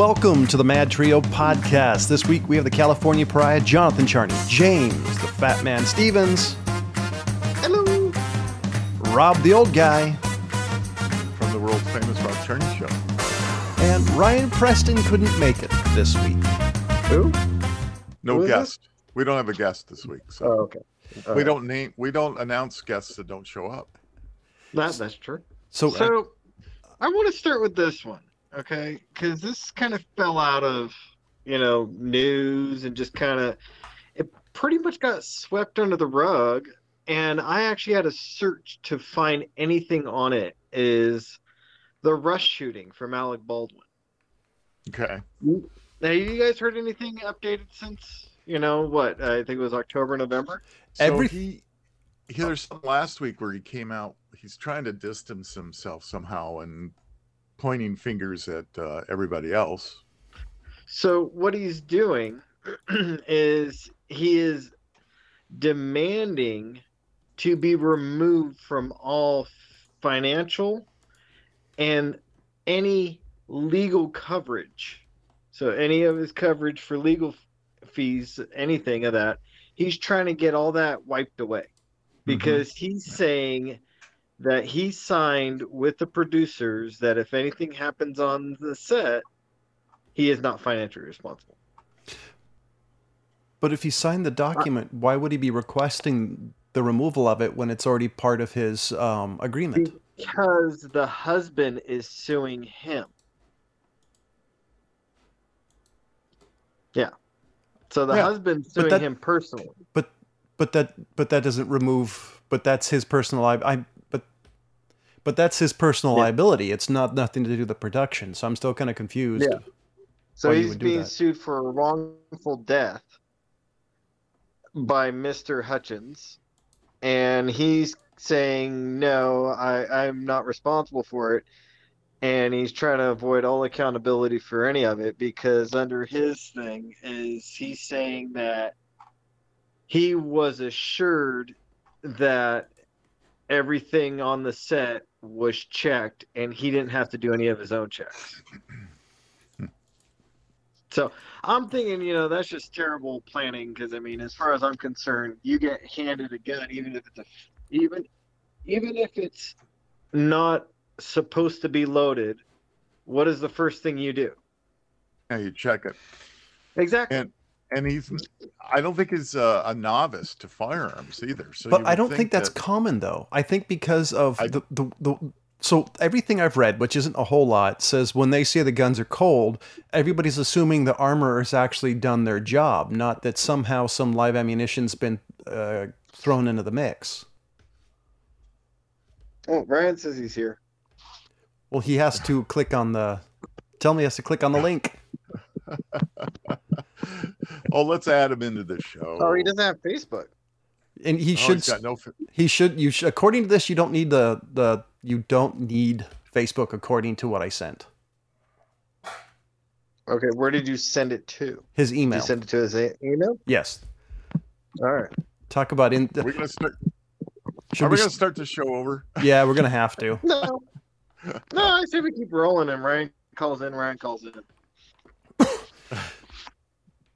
welcome to the Mad Trio podcast. This week we have the California Pariah, Jonathan Charney, James, the Fat Man Stevens, Hello. Rob the Old Guy, From the world famous Rob Charney show. and Ryan Preston couldn't make it this week. Who? No Who is guest. We don't have a guest this week, so Oh, okay. All we right. don't name we don't announce guests that don't show up. That, that's true. So, So I want to start with this one, okay? Because this kind of fell out of, you know, news and just kind of, it pretty much got swept under the rug. And I actually had to search to find anything on it. Is the Rust shooting from Alec Baldwin? Okay. Now, you guys heard anything updated since? You know what? I think it was October, November. So Every- he, he there's some last week where he came out. He's trying to distance himself somehow and pointing fingers at uh, everybody else. So what he's doing is he is demanding to be removed from all financial and any legal coverage. So any of his coverage for legal fees, anything of that, he's trying to get all that wiped away because he's saying that he signed with the producers that if anything happens on the set, he is not financially responsible. but if he signed the document, why would he be requesting the removal of it when it's already part of his um, agreement? Because the husband is suing him. Yeah. So the Yeah, husband's suing that- him personally. But but that but that doesn't remove. But that's his personal. li- I but that's his personal Yeah. liability. It's not nothing to do with the production. So I'm still kind of confused. Yeah. So he's being sued for wrongful death by Mr. Hutchins. And he's saying, no, I, I'm not responsible for it. And he's trying to avoid all accountability for any of it because under his thing is he's saying that he was assured that everything on the set was checked and he didn't have to do any of his own checks. Hmm. So I'm thinking, you know, that's just terrible planning because I mean, as far as I'm concerned, you get handed a gun, even if it's a, even, even if it's not supposed to be loaded. What is the first thing you do? Yeah, you check it. Exactly. And- And he's I don't think he's uh, a novice to firearms either. So but I don't think, that's that- common though. I think because of I- the, the the so everything I've read, which isn't a whole lot, says when they say the guns are cold, everybody's assuming the armor has actually done their job, not that somehow some live ammunition's been uh, thrown into the mix. oh, Ryan says he's here. Well, he has to click on the. Tell me, he has to click on the link. oh, let's add him into the show. Oh, he doesn't have Facebook. And he Oh, should. he's got no. fi- He should. You should. According to this, you don't need the the. You don't need Facebook, according to what I sent. Okay, where did you send it to? His Did email. you send it to his email? yes. All right. Talk about in. Are we gonna start? Should Are we we gonna start the show over? Yeah, we're gonna have to. No. No, I say we keep rolling and Ryan calls in, Ryan calls in.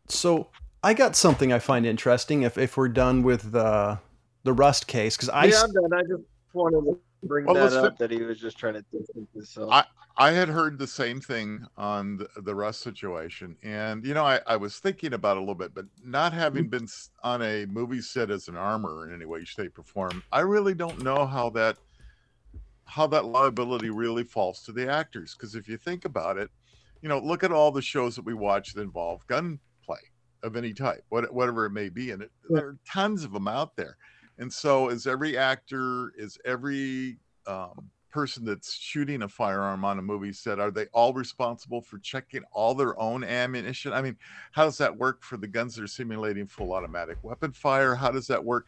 So I got something I find interesting. If if we're done with the the Rust case, because I yeah, s- I'm done. I just wanted to bring Well, that up fi- that he was just trying to distance himself. I- I had heard the same thing on the, the Rust situation, and you know, I, I was thinking about it a little bit, but not having been on a movie set as an armor in any way, shape, or form, I really don't know how that how that liability really falls to the actors. Because if you think about it, you know, look at all the shows that we watch that involve gunplay of any type, what, whatever it may be, and it, there are tons of them out there. And so, is every actor, is every um, person that's shooting a firearm on a movie set are they all responsible for checking all their own ammunition? I mean how does that work for the guns that are simulating full automatic weapon fire? How does that work?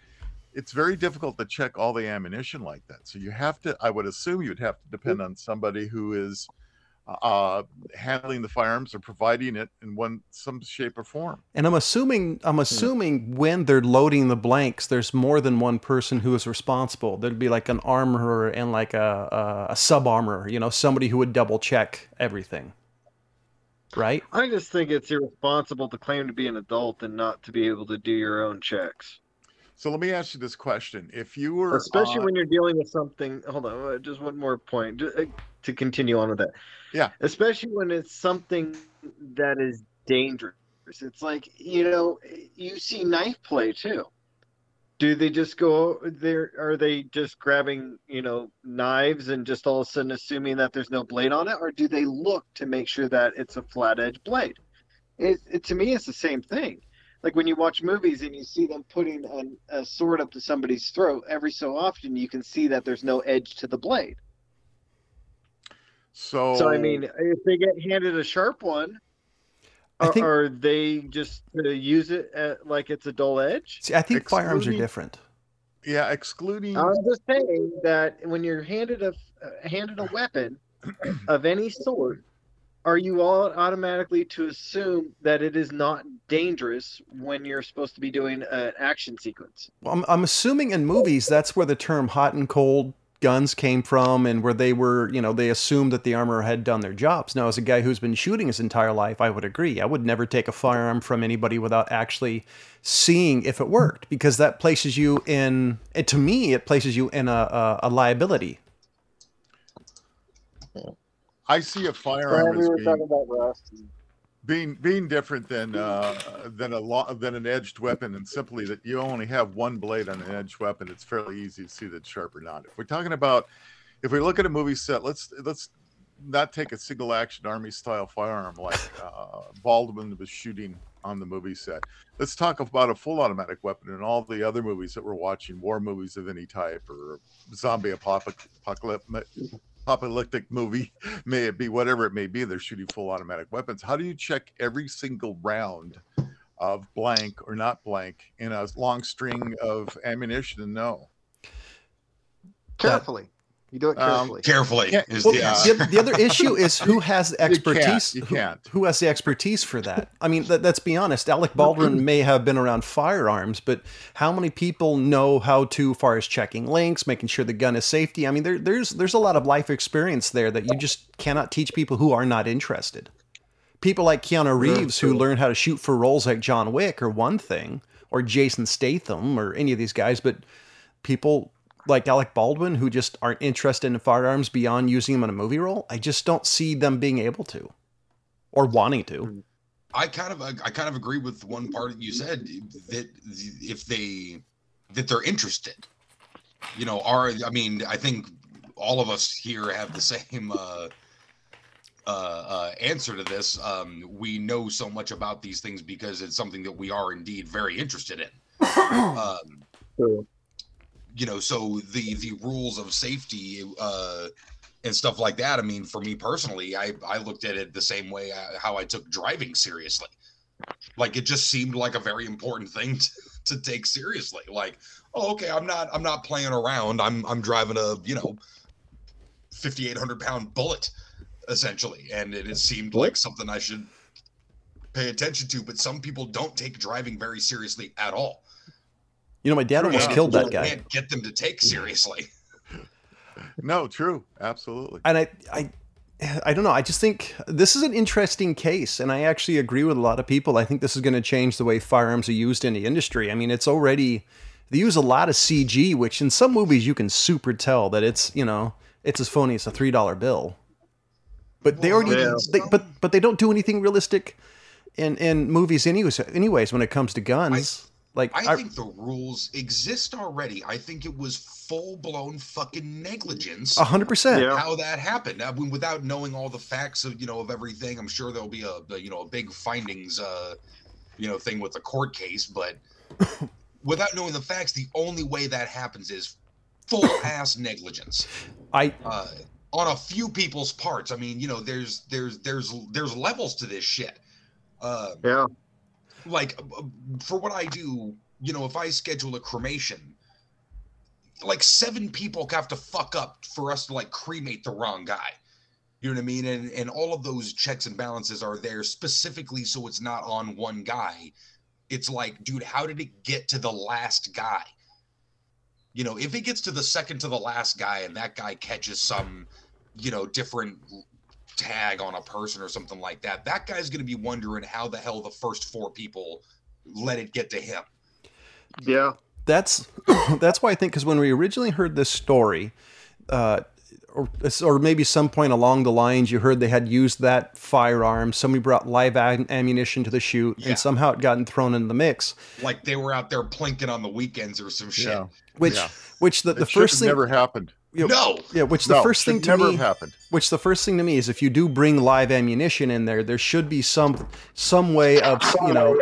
It's very difficult to check all the ammunition like that. So you have to i would assume you'd have to depend on somebody who is uh, handling the firearms or providing it in one some shape or form and I'm assuming I'm assuming when they're loading the blanks, there's more than one person who is responsible. There'd be like an armorer and like a a, a sub armorer, you know, somebody who would double check everything. right? I just think it's irresponsible to claim to be an adult and not to be able to do your own checks. So let me ask you this question: If you were, Especially on- when you're dealing with something. Hold on, uh, just one more point ju- uh, to continue on with it. Yeah. Especially when it's something that is dangerous. It's like you know, you see knife play too. Do they just go there? Are they just grabbing you know knives and just all of a sudden assuming that there's no blade on it, or do they look to make sure that it's a flat edge blade? It, it to me, it's the same thing like when you watch movies and you see them putting an, a sword up to somebody's throat every so often you can see that there's no edge to the blade so so i mean if they get handed a sharp one I are, think- are they just to use it at, like it's a dull edge See, I think firearms are different. yeah, excluding i'm just saying that when you're handed a uh, handed a weapon of any sort are you all automatically to assume that it is not dangerous when you're supposed to be doing an action sequence Well, I'm, I'm assuming in movies that's where the term hot and cold guns came from and where they were, you know, they assumed that the armorer had done their jobs. Now, as a guy who's been shooting his entire life, I would agree. I would never take a firearm from anybody without actually seeing if it worked because that places you in, and to me, it places you in a, a, a liability. I see a firearm Well, we as were being, talking about rust being being different than uh, than a lo- than an edged weapon, and simply that you only have one blade on an edged weapon. It's fairly easy to see that it's sharp or not. If we're talking about, if we look at a movie set, let's let's not take a single action army style firearm like uh, Baldwin was shooting on the movie set. Let's talk about a full automatic weapon and all the other movies that we're watching, war movies of any type or zombie apocalypse apocalyptic movie, may it be whatever it may be, they're shooting full automatic weapons. How do you check every single round of blank or not blank in a long string of ammunition know? Carefully. You do it Um, carefully. Carefully Yeah, is Well, the, uh, the, the other issue is who has the You can't, expertise. you can't. Who, has the expertise for that? I mean, let, let's be honest. Alec Baldwin may have been around firearms, but how many people know how to, far as checking links, making sure the gun is safety? I mean, there, there's there's a lot of life experience there that you just cannot teach people who are not interested. People like Keanu Reeves who learn how to shoot for roles like John Wick or one thing, or Jason Statham or any of these guys, but people like Alec Baldwin who just aren't interested in firearms beyond using them in a movie role, I just don't see them being able to or wanting to. I kind of I kind of agree with one part that you said that if they that they're interested, you know, are I mean I think all of us here have the same uh, uh, uh, answer to this. Um, we know so much about these things because it's something that we are indeed very interested in. Um, True. You know, so the the rules of safety uh, and stuff like that. I mean, for me personally, I I looked at it the same way uh, how I took driving seriously. Like it just seemed like a very important thing to, to take seriously. Like, oh, okay, I'm not I'm not playing around. I'm I'm driving a you know, 5,800 pound bullet, essentially, and it, it seemed like something I should pay attention to. But some people don't take driving very seriously at all. You know, my dad almost Yeah. killed that You guy. Can't get them to take seriously. No, true, absolutely. and I, I, I don't know. I just think this is an interesting case, and I actually agree with a lot of people. I think this is going to change the way firearms are used in the industry. I mean, it's already they use a lot of CG, which in some movies you can super tell that it's you know it's as phony as a three dollar bill. But they already, Yeah. they, but but they don't do anything realistic in in movies anyways. Anyways, when it comes to guns, like I I- think the rules exist already. I think it was full blown fucking negligence. a hundred percent. How that happened, I mean, without knowing all the facts of you know of everything, I'm sure there'll be a, a you know a big findings uh you know thing with the court case, but without knowing the facts, the only way that happens is full ass negligence I uh, on a few people's parts. I mean, you know, there's there's there's there's levels to this shit. Uh, Yeah. Like uh, for what I do, you know, if I schedule a cremation, like seven people have to fuck up for us to like cremate the wrong guy. You know what I mean? And and all of those checks and balances are there specifically so it's not on one guy. It's like, dude, how did it get to the last guy? You know, if it gets to the second to the last guy and that guy catches some, you know, different tag on a person or something like that, that guy's going to be wondering how the hell the first four people let it get to him. Yeah. that's that's why I think because when we originally heard this story, uh, or or maybe some point along the lines, you heard they had used that firearm. Somebody brought live am- ammunition to the shoot, Yeah. and somehow it gotten thrown in the mix. Like they were out there plinking on the weekends or some shit. Yeah. Which Yeah. which the, the should first thing never happened. You know, No, yeah which the No, first thing to never me have happened. which the first thing to me is if you do bring live ammunition in there, there should be some some way of you know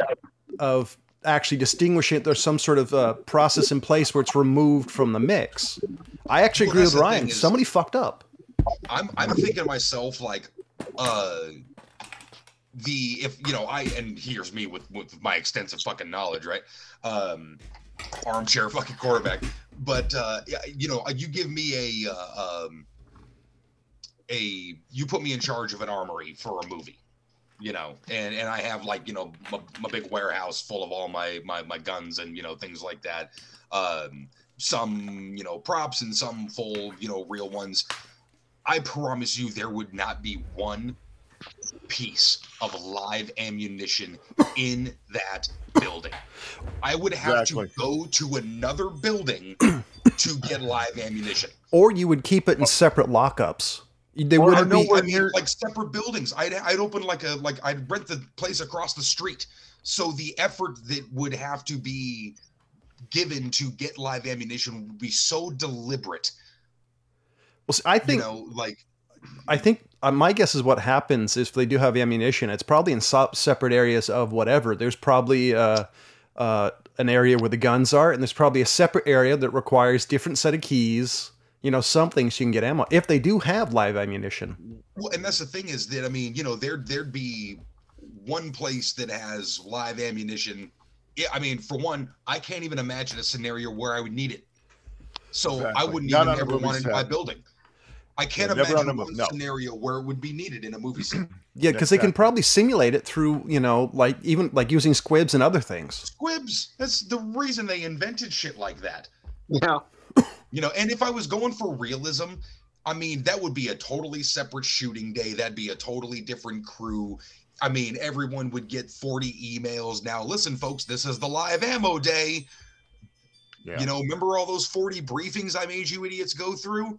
of actually distinguishing it. There's some sort of uh, process in place where it's removed from the mix. I actually Well, agree with Ryan. is- Somebody fucked up. I'm I'm thinking to myself like, uh, the if you know I and here's me with with my extensive fucking knowledge, right? Um, armchair fucking quarterback. But uh, you know, you give me a uh, um, a you put me in charge of an armory for a movie, you know, and and I have like you know my, my big warehouse full of all my my my guns and you know things like that. Um, some you know props and some full you know real ones. I promise you, there would not be one piece of live ammunition in that building. I would have Exactly. to go to another building to get live ammunition. Or you would keep it in separate lockups. They Or wouldn't be. I mean, like separate buildings. I'd I'd open like a like I'd rent the place across the street. So the effort that would have to be given to get live ammunition would be so deliberate. Well, see, I You think know, like I think my guess is what happens if they do have ammunition. It's probably in so- separate areas of whatever. There's probably uh, uh, an area where the guns are, and there's probably a separate area that requires different set of keys. You know, something so you can get ammo if they do have live ammunition. Well, and that's the thing is that I mean, you know, there there'd be one place that has live ammunition. Yeah, I mean, for one, I can't even imagine a scenario where I would need it. So I wouldn't Not even ever want it in my building. I can't Yeah, never on imagine a one no. scenario where it would be needed in a movie set. Yeah, because they can probably simulate it through you know, like even like using squibs and other things. Squibs. That's the reason they invented shit like that. Yeah. You know, and if I was going for realism, I mean, that would be a totally separate shooting day. That'd be a totally different crew. I mean, everyone would get 40 emails. Now, listen, folks, this is the live ammo day. Yeah. You know, remember all those 40 briefings I made you idiots go through?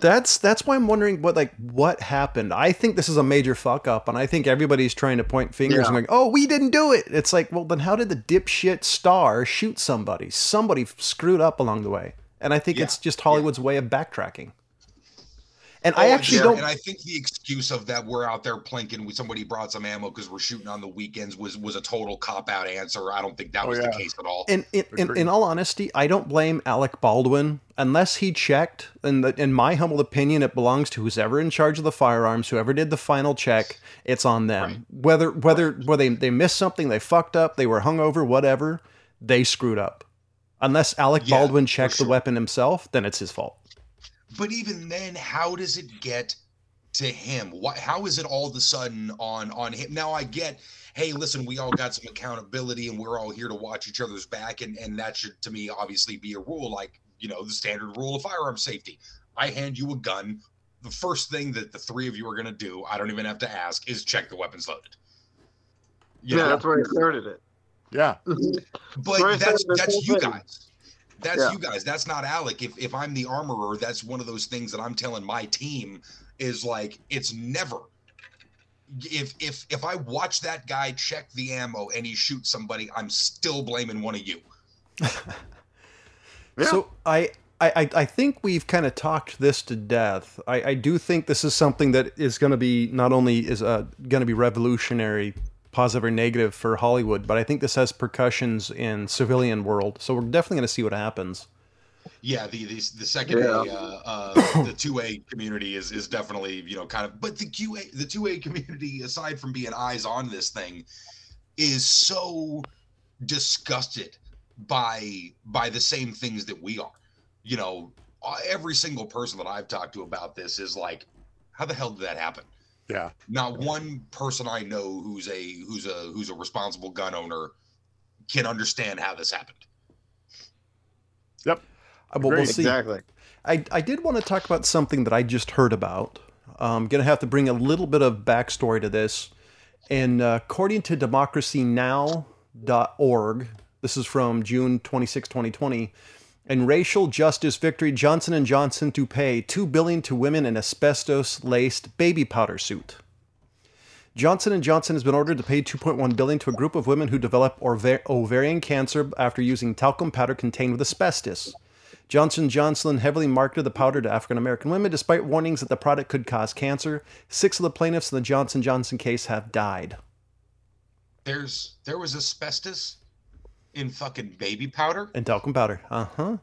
That's that's why I'm wondering what like what happened. I think this is a major fuck up, and I think everybody's trying to point fingers and Yeah. going, "Oh, we didn't do it." It's like, well, then how did the dipshit star shoot somebody? Somebody screwed up along the way, and I think Yeah, it's just Hollywood's way of backtracking. And I Oh, actually yeah, don't. And I think the excuse of that we're out there plinking with somebody brought some ammo because we're shooting on the weekends was was a total cop out answer. I don't think that Oh, was yeah. the case at all. in, in, in, in all honesty, I don't blame Alec Baldwin unless he checked. In, in my humble opinion, it belongs to who's ever in charge of the firearms, whoever did the final check. It's on them. Right. Whether whether whether they, they missed something, they fucked up, they were hungover, whatever, they screwed up. Unless Alec Yeah, Baldwin for checked the weapon himself, then it's his fault. But even then, how does it get to him? What? How is it all of a sudden on on him? Now I get. Hey, listen, we all got some accountability, and we're all here to watch each other's back, and and that should, to me, obviously be a rule, like you know, the standard rule of firearm safety. I hand you a gun. The first thing that the three of you are going to do, I don't even have to ask, is check the weapons loaded. You Yeah, know? that's where I started it. Yeah. but that's that's the that's whole you guys that's Yeah. you guys that's not alec if, if i'm the armorer that's one of those things that i'm telling my team is like it's never if if if i watch that guy check the ammo and he shoots somebody i'm still blaming one of you Yeah. So I, I, I- I think we've kind of talked this to death. I, I do think this is something that is going to be not only is uh, going to be revolutionary, positive or negative for Hollywood, but I think this has percussions in civilian world. So we're definitely going to see what happens. yeah the the, the second Yeah. Uh, uh the 2a community is is definitely you know kind of but the qa the 2a community aside from being eyes on this thing is so disgusted by by the same things that we are you know uh, every single person that i've talked to about this is like how the hell did that happen Yeah. not one person i know who's a who's a who's a responsible gun owner can understand how this happened Yep. Uh, But we'll see. Exactly. I, I did want to talk about something that I just heard about. I'm going to have to bring a little bit of backstory to this. And uh, according to democracynow.org, this is from June 26, 2020, in racial justice victory, Johnson & Johnson to pay 2 billion to women in asbestos-laced baby powder suit. Johnson & Johnson has been ordered to pay 2.1 billion to a group of women who develop ova- ovarian cancer after using talcum powder contained with asbestos. Johnson & Johnson heavily marketed the powder to African American women despite warnings that the product could cause cancer. 6 of the plaintiffs in the Johnson & Johnson case have died. There's there was asbestos in fucking baby powder. And talcum powder. Uh-huh.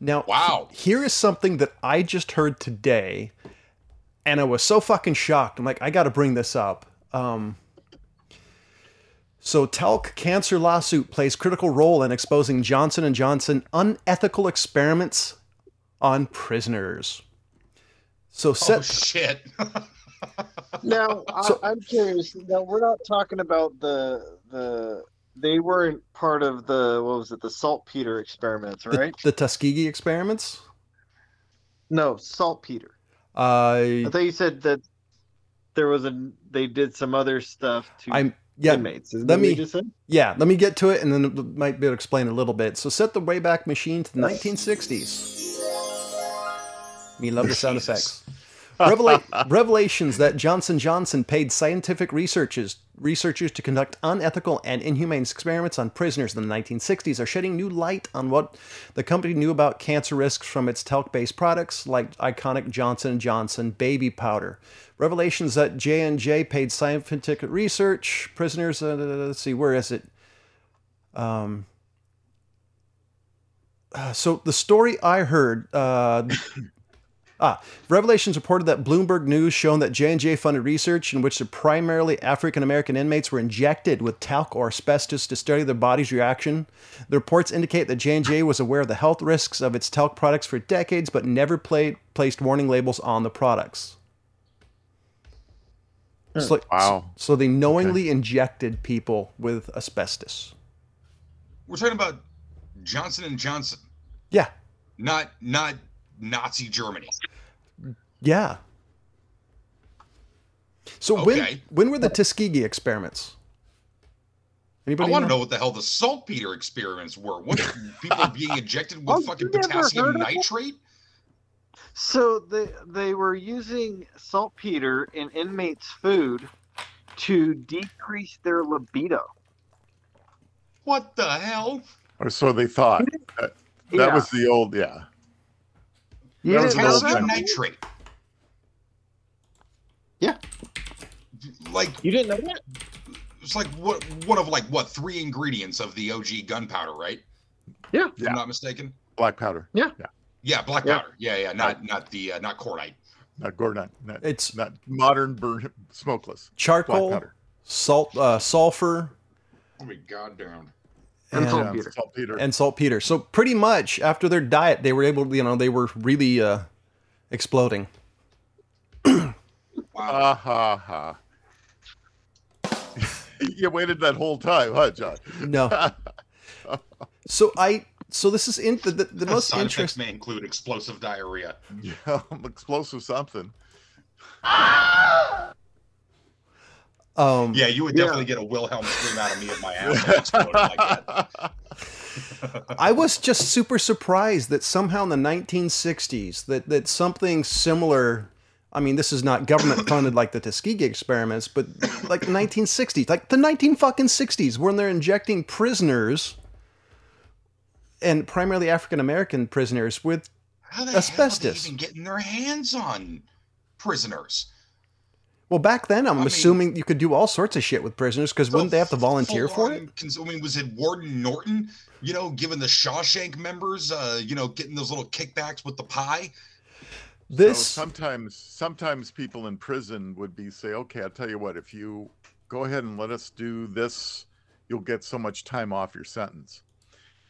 Now, Wow. here is something that I just heard today, and I was so fucking shocked. I'm like, I got to bring this up. Um, so, talc cancer lawsuit plays critical role in exposing Johnson and Johnson unethical experiments on prisoners. So, Oh shit. Now So- I, I'm curious. Now we're not talking about the the. They weren't part of the what was it? The saltpeter experiments, right? the Tuskegee experiments. no, saltpeter. I I thought you said that there was a. They did some other stuff to I'm yeah. inmates. Isn't let me-? Yeah, let me get to it and then it might be able to explain a little bit. So set the Wayback Machine to the 1960s. Me love the sound effects. Revela- revelations that Johnson Johnson paid scientific researchers researchers to conduct unethical and inhumane experiments on prisoners in the 1960s are shedding new light on what the company knew about cancer risks from its talc-based products like iconic Johnson & Johnson baby powder. Revelations that J&J paid scientific research prisoners uh, let's see where is it? Um uh, so the story I heard uh, Ah, Revelations reported that Bloomberg News shown that J&J funded research in which the primarily African American inmates were injected with talc or asbestos to study their body's reaction. The reports indicate that J&J was aware of the health risks of its talc products for decades but never played, placed warning labels on the products. So, Wow. so they knowingly injected people with asbestos. We're talking about Johnson and Johnson, Yeah. not not Nazi Germany. Yeah. So Okay. when when were the Tuskegee experiments? Anybody I Anybody want to know what the hell the saltpeter experiments were. What people being injected with Oh, fucking potassium heard of it? nitrate? So they they were using saltpeter in inmates' food to decrease their libido. What the hell? Or so they thought. That, that Yeah. was the old, yeah. You that was didn't an old that? Potassium nitrate. Yeah. Like You didn't know that? it's like what one of like what three ingredients of the OG gunpowder, right? Yeah. If I'm not mistaken. Black powder. Yeah, Yeah. Yeah, black Yeah. powder. Yeah, yeah, not not the uh, not cordite. Not Gordon. Not, It's not modern burn smokeless. Black charcoal, powder. salt, uh, sulfur, Oh my goddamn. And and, salt- Yeah, Saltpeter. saltpeter. and saltpeter. So pretty much after their diet, they were able, to, you know, they were really uh, exploding. Wow. Ah ha ha. you waited that whole time, huh, John? No. So I, so this is in the the, the most Side interesting. may include explosive diarrhea. yeah, explosive something. Um, Yeah, you would Yeah. definitely get a Wilhelm scream out of me if my asshole exploded like that. I was just super surprised that somehow in the 1960s that that something similar. I mean, this is not government funded like the Tuskegee experiments, but like the 1960s, like the 19 fucking 60s, when they're injecting prisoners and primarily African American prisoners with How the hell are Asbestos. they even getting their hands on prisoners? well back then I'm I mean- assuming you could do all sorts of shit with prisoners because wouldn't they have to volunteer for it? I mean, was it Warden Norton? You know, giving the Shawshank members, uh, you know, getting those little kickbacks with the pie. This So sometimes, sometimes people in prison would be say, "Okay, I'll tell you what. If you go ahead and let us do this, you'll get so much time off your sentence."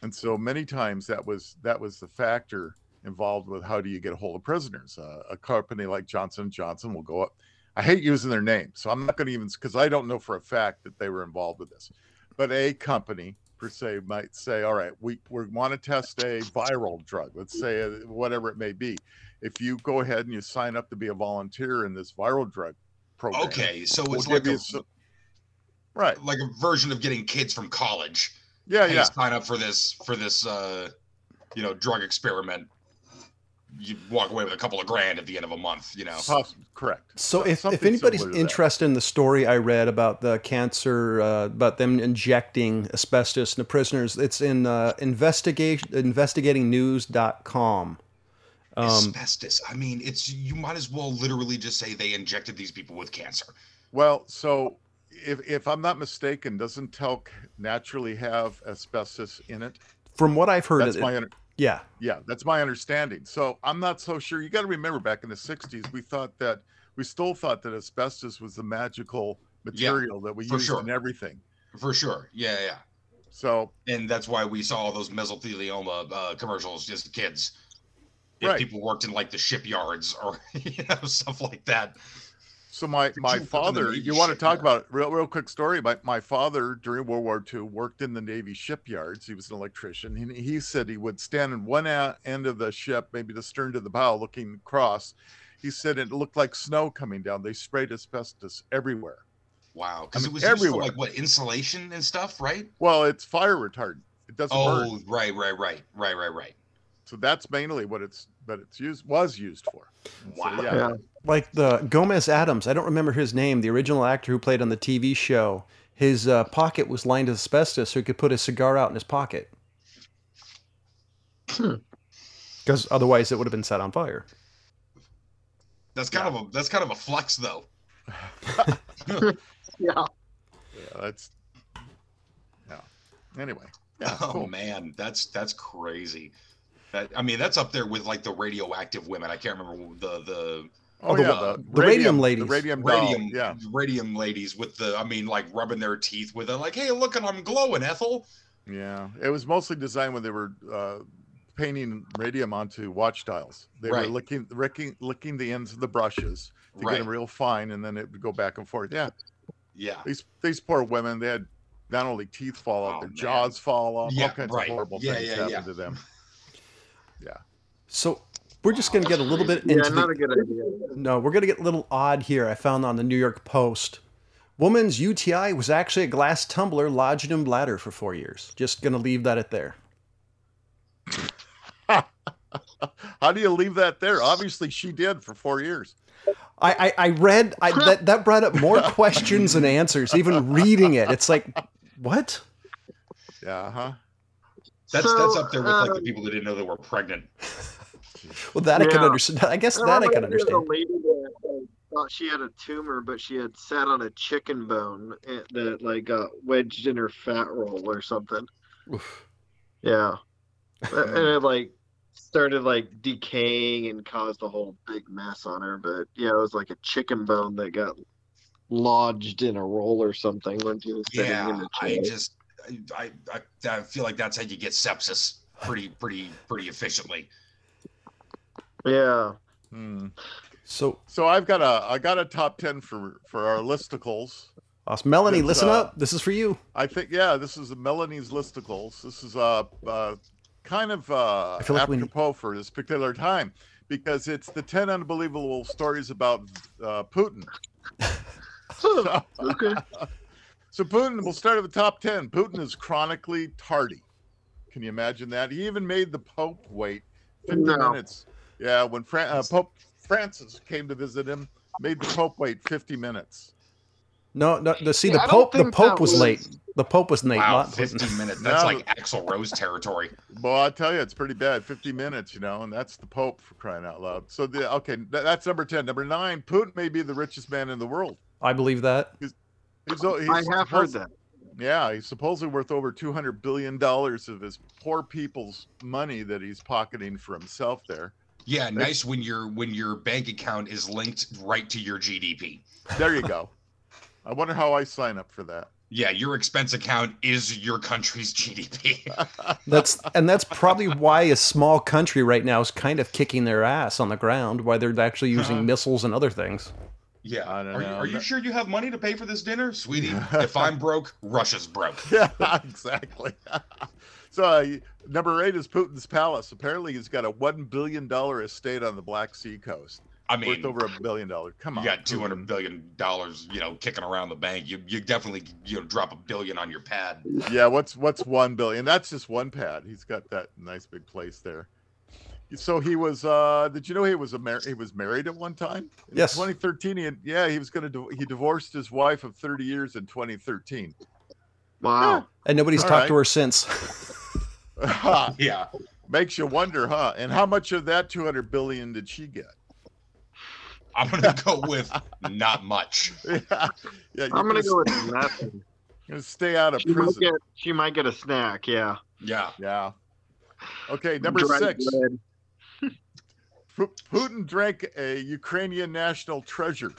And so many times that was that was the factor involved with how do you get a hold of prisoners. Uh, a company like Johnson Johnson will go up. I hate using their name, so I'm not going to even because I don't know for a fact that they were involved with this. But a company per se might say, all right, we, we want to test a viral drug, let's say uh, whatever it may be. If you go ahead and you sign up to be a volunteer in this viral drug program, Okay, so we'll it's like a some- right. like a version of getting kids from college. Yeah, yeah. sign up for this for this uh you know drug experiment. You walk away with a couple of grand at the end of a month, you know. Poss- correct. So if, if anybody's similar that. interested in the story I read about the cancer, uh, about them injecting asbestos in the prisoners, it's in uh, investigate investigatingnews.com. Um, Asbestos. I mean, it's you might as well literally just say they injected these people with cancer. Well, so if if I'm not mistaken, doesn't talc naturally have asbestos in it? from what I've heard, That's it, my under, yeah, yeah, that's my understanding. So I'm not so sure. You got to remember, back in the '60s, we thought that we still thought that asbestos was the magical Yeah, material that we used sure. in everything. For sure. Yeah, yeah. So And that's why we saw all those mesothelioma uh, commercials as kids. If Right. people worked in like the shipyards or you know stuff like that. So my my you work in the father, Navy you want to talk shipyard? about real real quick story? My my father during World War II worked in the Navy shipyards. He was an electrician. He, he said he would stand in one a- end of the ship, maybe the stern to the bow, looking across. He said it looked like snow coming down. They sprayed asbestos everywhere. Wow, because mean, it was used for everywhere. like what insulation and stuff, right? Well, it's fire retardant. It doesn't burn. Oh, right, right, right, right, right, right. So that's mainly what it's but it's used was used for. So, Wow. yeah. Yeah. Like the Gomez Addams. I don't remember his name. The original actor who played on the TV show. His uh, pocket was lined with asbestos, so he could put his cigar out in his pocket. Hmm. Because otherwise, it would have been set on fire. That's kind of a that's kind of a flex though. Yeah. Yeah, that's yeah. Anyway. Yeah. oh cool. man, that's that's crazy. That I mean, that's up there with like the radioactive women. I can't remember the the Oh, the- yeah, the radium ladies. The radium, doll, radium Yeah. radium ladies with the I mean like rubbing their teeth with it like hey look at I'm glowing Ethel Yeah, it was mostly designed when they were uh, painting radium onto watch dials. They Right. were licking, licking, licking the ends of the brushes to get them real fine, and then it would go back and forth. Yeah, yeah these these poor women, they had not only teeth fall out, Oh, their man. jaws fall off, Yeah, all kinds right. of horrible Yeah, things yeah, happen yeah. to them. Yeah. So we're just going to get a little bit into Yeah, not the, a good idea. no, we're going to get a little odd here. I found on the New York Post. Woman's UTI was actually a glass tumbler lodged in bladder for four years. Just going to leave that at there. How do you leave that there? Obviously, she did for four years. I, I, I read I, that that brought up more questions than answers. Even reading it, it's like, what? Yeah, huh? that's So, that's up there with like the um, people that didn't know they were pregnant Well, that I can understand. I guess I that I remember can there was a understand. lady that thought she had a tumor, but she had sat on a chicken bone eh, that like got wedged in her fat roll or something. Oof. Yeah, and it like started like decaying and caused a whole big mess on her. But yeah, it was like a chicken bone that got lodged in a roll or something when she was sitting in yeah the I just I, I I feel like that's how you get sepsis pretty pretty pretty efficiently Yeah. Hmm. So, So I've got a I got a top ten for for our listicles. uh, Melanie, It's, listen uh, up. This is for you. I think yeah, this is Melanie's listicles. This is uh, uh kind of uh I feel like we need- apropos for this particular time because it's the ten unbelievable stories about uh, Putin. So, Okay. so Putin, we'll start at the top ten. Putin is chronically tardy. Can you imagine that? He even made the Pope wait 50 No. minutes. Yeah, when Fran- uh, Pope Francis came to visit him, made the Pope wait 50 minutes. No, no. The, see, Yeah, the Pope. The Pope was, was- late. The Pope was late. wow not 15 minutes that's No. like Axl Rose territory Well, I tell you, it's pretty bad. 50 minutes, you know, and that's the Pope for crying out loud. So the okay, th- that's number 10. Number nine, Putin may be the richest man in the world. I believe that. He's, o- he's I have heard that. Yeah, he's supposedly worth over 200 billion dollars of his poor people's money that he's pocketing for himself there. Yeah nice when your when your bank account is linked right to your GDP There you go. I wonder how I sign up for that. yeah your expense account is your country's GDP That's and that's probably why a small country right now is kind of kicking their ass on the ground. Why they're actually using Uh-huh. missiles and other things. Yeah. I don't are, You, are you sure you have money to pay for this dinner, sweetie? if I'm broke, Russia's broke. Yeah, exactly. So uh, number eight is Putin's palace. Apparently, he's got a one billion dollar estate on the Black Sea coast, I mean, worth over a billion dollars. Come you on, got two Putin. hundred billion dollars, you know, kicking around the bank. You you definitely you know drop a billion on your pad. Yeah, what's what's one billion? That's just one pad. He's got that nice big place there. So he was. uh Did you know he was a mar- he was married at one time? In Yes. 2013. He had, yeah, he was going to. He divorced his wife of 30 years in 2013. Wow. And nobody's All talked right. to her since. Yeah. Makes you wonder, huh? And how much of that 200 billion did she get? I'm gonna go with not much. yeah, yeah. I'm gonna go with nothing. gonna stay out of She might prison. get she might get a snack. Yeah. Yeah. Yeah. Okay, number Dried six. Putin drank a Ukrainian national treasure.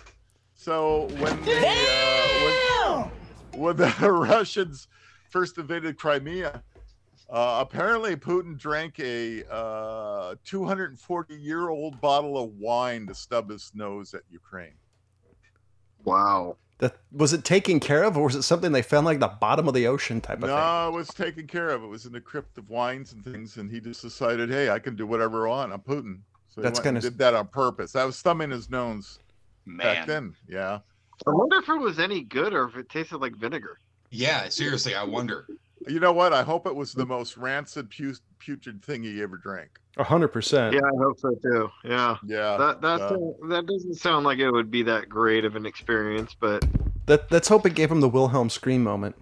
So when they, uh, when, when the Russians first invaded Crimea, uh, apparently Putin drank a uh, 240 year old bottle of wine to stub his nose at Ukraine. Wow. That, was it taken care of, or was it something they found like the bottom of the ocean type of thing? No, it was taken care of. It was in the crypt of wines and things, and he just decided, hey, I can do whatever I want. I'm Putin. So That's kinda- did that on purpose. That was thumbing his nose back then. Yeah. I wonder if it was any good or if it tasted like vinegar. Yeah. Seriously, I wonder. You know what? I hope it was the most rancid, putrid thing he ever drank. A hundred percent. Yeah, I hope so too. Yeah. Yeah. That that uh, that doesn't sound like it would be that great of an experience, but That let's hope it gave him the Wilhelm scream moment.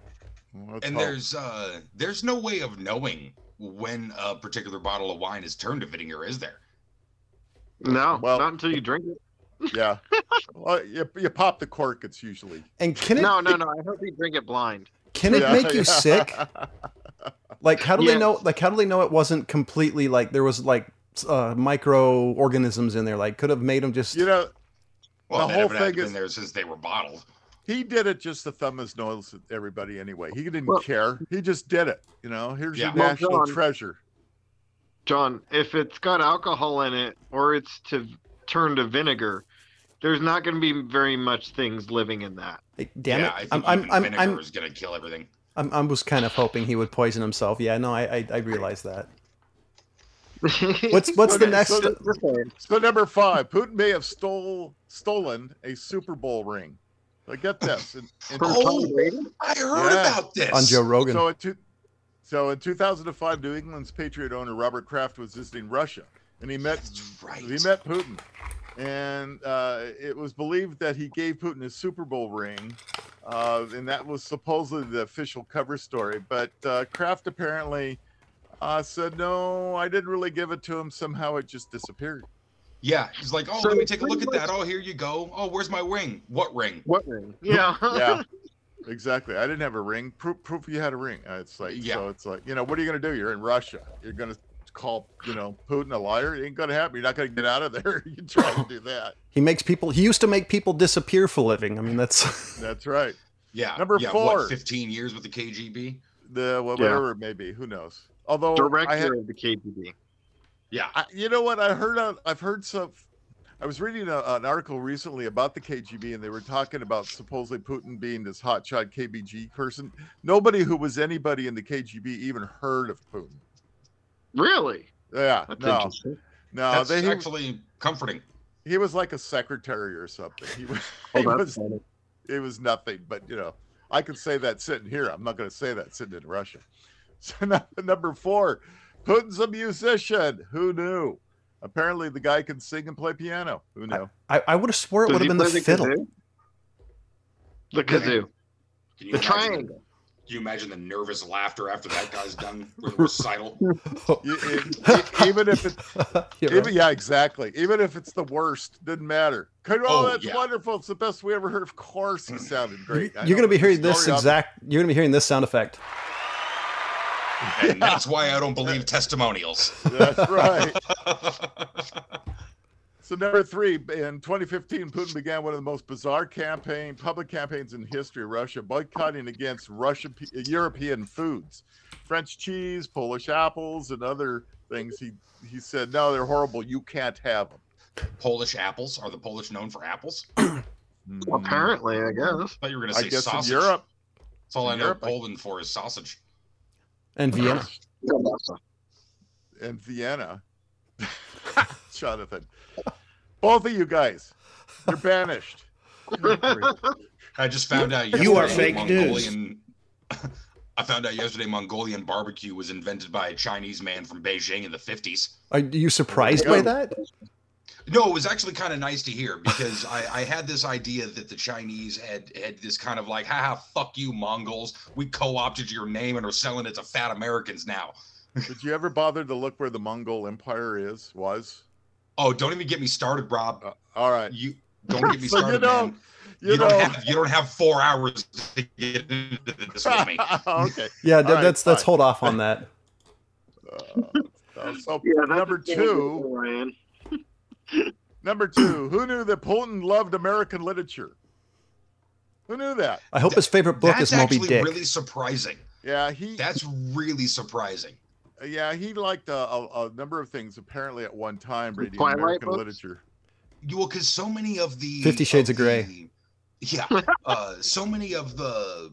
let's And hope. there's uh there's no way of knowing when a particular bottle of wine is turned to vinegar, is there? no, Well- not until you drink it. yeah. well, you, you pop the cork. It's usually And can it No, no, no. I hope you drink it blind. Can it Yeah, make you yeah. sick? Like how do they know? Like how do they know it wasn't completely like there was like uh, microorganisms in there? Like could have made them just. You know, Well, The whole thing been is- there since they were bottled. he did it just to thumb his nose at everybody anyway. He didn't Well- care. He just did it. You know, here's Yeah. your Well, national John- treasure. John, if it's got alcohol in it or it's to turn to vinegar, there's not going to be very much things living in that. Like, damn yeah, it! I think I'm I'm even I'm, vinegar I'm, is gonna kill everything. I'm I was kind of hoping he would poison himself. Yeah, no, I I, I realize that. What's what's the Okay, next? so the- Just saying. So number five, Putin may have stole stolen a Super Bowl ring. But get this. In, in- From Oh, Tom Brady? I heard Yeah. about this on Joe Rogan. so, in two, so in 2005, New England's Patriot owner Robert Kraft was visiting Russia, and he met That's right. he met Putin, and uh, it was believed that he gave Putin his Super Bowl ring, uh, and that was supposedly the official cover story. But uh, Kraft apparently uh, said, "No, I didn't really give it to him. Somehow it just disappeared." Yeah, he's like, oh, So let me take a look at that. Oh, here you go. Oh, where's my ring? What ring? What ring? Yeah. Yeah, exactly. I didn't have a ring. Proof, proof you had a ring. Uh, It's like, Yeah. so it's like, you know, what are you gonna do? You're in Russia. You're gonna call, you know, Putin a liar. It ain't gonna happen. You're not gonna get out of there. you try to do that. He makes people. He used to make people disappear for a living. I mean, that's That's right. Yeah. Number yeah, four. What, 15 years with the KGB? The well, Yeah. whatever it may be. Who knows? Although Director I had, of the KGB. Yeah. I, you know what? I heard. uh, I've heard some. I was reading a, an article recently about the KGB, and they were talking about supposedly Putin being this hotshot KBG person. Nobody who was anybody in the KGB even heard of Putin. Really? Yeah, That's no, interesting. no. That's They, he, actually comforting. he was like a secretary or something. He was. Oh, he that's was. funny. It was nothing. But you know, I could say that sitting here. I'm not going to say that sitting in Russia. So now, number four, Putin's a musician. Who knew? Apparently, the guy can sing and play piano. Who knew? I, I would have swore it would have been the play fiddle. kazoo? The kazoo. Can The triangle. Do you imagine the nervous laughter after that guy's done with the recital? You- it- it- even if it, You're even, yeah, exactly. Even if it's the worst, didn't matter. Oh, Oh, that's yeah. wonderful. It's the best we ever heard. Of course, he sounded great. I You're gonna be hearing this story of exact. You're gonna be hearing this sound effect. And that's why I don't believe testimonials. That's right. So number three, in 2015, Putin began one of the most bizarre campaign, public campaigns in history of Russia, boycotting against Russian, European foods, French cheese, Polish apples, and other things. He he said, no, they're horrible. You can't have them. Polish apples are the Polish known for apples? Apparently, I guess. I thought you were gonna I say guess sausage. in Europe That's all I in know Europe, I- Poland for is sausage. And Vienna. and Vienna. Jonathan, both of you guys, you're banished. I just found out You are yesterday fake news. I found out yesterday Mongolian barbecue was invented by a Chinese man from Beijing in the 50s. Are you surprised by that? No, it was actually kind of nice to hear because I, I had this idea that the Chinese had had this kind of like, haha, fuck you, Mongols. We co-opted your name and are selling it to fat Americans now. Did you ever bother to look where the Mongol Empire is? Was? Oh, don't even get me started, Rob. Uh, all right. You don't get me So you started, know- man. You, You, know. don't have you don't have four hours to get into this with me. okay. Yeah, All th- right, let's let's fine. hold off on that. Uh, so Yeah, that's number two. Ryan. Number two. Who knew that Putin loved American literature? Who knew that? I hope his favorite book That's is Moby actually Dick. really surprising. Yeah, he. That's really surprising. Yeah, he liked a, a, a number of things. Apparently, at one time, reading Twilight American books? literature. You well, because so many of the Fifty Shades of Grey. the- yeah, uh, so many of the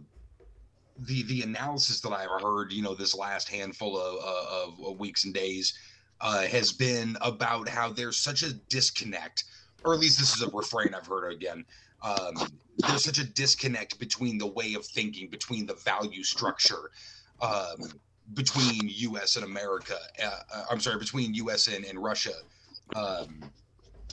the the analysis that I've heard, you know, this last handful of, uh, of, of weeks and days, uh, has been about how there's such a disconnect, or at least this is a refrain I've heard again. Um, there's such a disconnect between the way of thinking, between the value structure, um, between U.S. and America. Uh, I'm sorry, between U.S. and, and Russia. Um,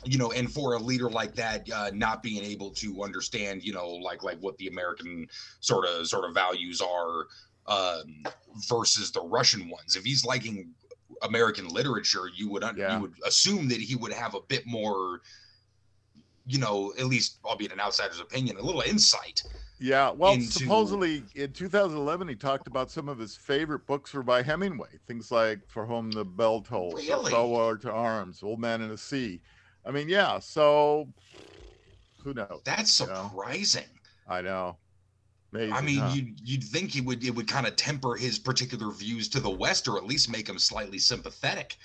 you know, and for a leader like that, uh, not being able to understand, you know, like like what the American sort of sort of values are um, versus the Russian ones. If he's liking American literature, you would un- Yeah. you would assume that he would have a bit more, you know, at least albeit an outsider's opinion, a little insight. Yeah, well, into- supposedly in 2011, he talked about some of his favorite books were by Hemingway. Things like For Whom the Bell Tolls, Really? To Arms, Old Man in the Sea. I mean, yeah. So who knows? That's surprising. I know. Amazing, I mean, huh? you'd you'd think he would it would kind of temper his particular views to the West, or at least make him slightly sympathetic.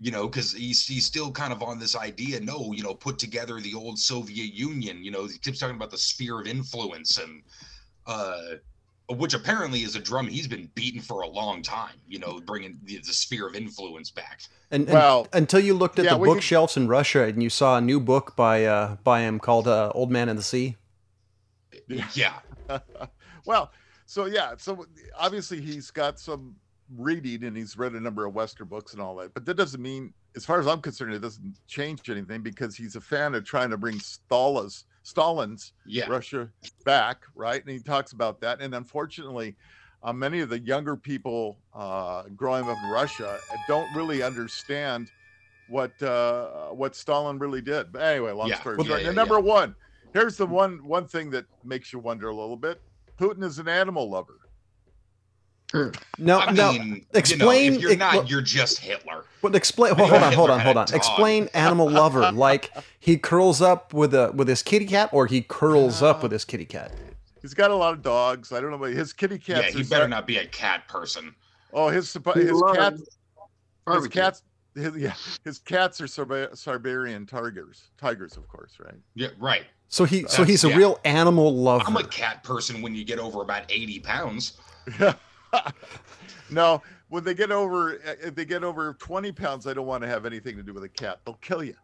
You know, because he's he's still kind of on this idea. No, you know, put together the old Soviet Union. You know, he keeps talking about the sphere of influence and uh, which apparently is a drum he's been beating for a long time. You know, bringing the, the sphere of influence back. And, and Well, until you looked at yeah, the we could- bookshelves in Russia and you saw a new book by uh, by him called uh, Old Man in the Sea. Yeah. Yeah, well, so yeah, so obviously he's got some reading and he's read a number of Western books and all that, but that doesn't mean, as far as I'm concerned, it doesn't change anything because he's a fan of trying to bring Stalin's Stalin's yeah. Russia back, right? And he talks about that. And unfortunately, uh, many of the younger people uh, growing up in Russia don't really understand what uh, what Stalin really did. But anyway, long Yeah, story yeah, short. yeah, number one, here's the one one thing that makes you wonder a little bit. Putin is an animal lover. No, I no. mean, explain- You know, if you're ex- not, well- you're just Hitler. But explain. Well, hold on, hold on, hold on. Explain animal lover. Like he curls up with a with his kitty cat, or he curls up with his kitty cat. He's got a lot of dogs. I don't know, but his kitty cats. yeah, he better Sar- not be a cat person. Oh, his suppo- his loves cats. His cats. His, yeah, his cats are Sarba- Siberian tigers. Tigers, of course, right? Yeah, right. So he so That's- he's a yeah. real animal lover. I'm a cat person when you get over about 80 pounds. no, when they get over, if they get over twenty pounds, I don't want to have anything to do with a cat. They'll kill you.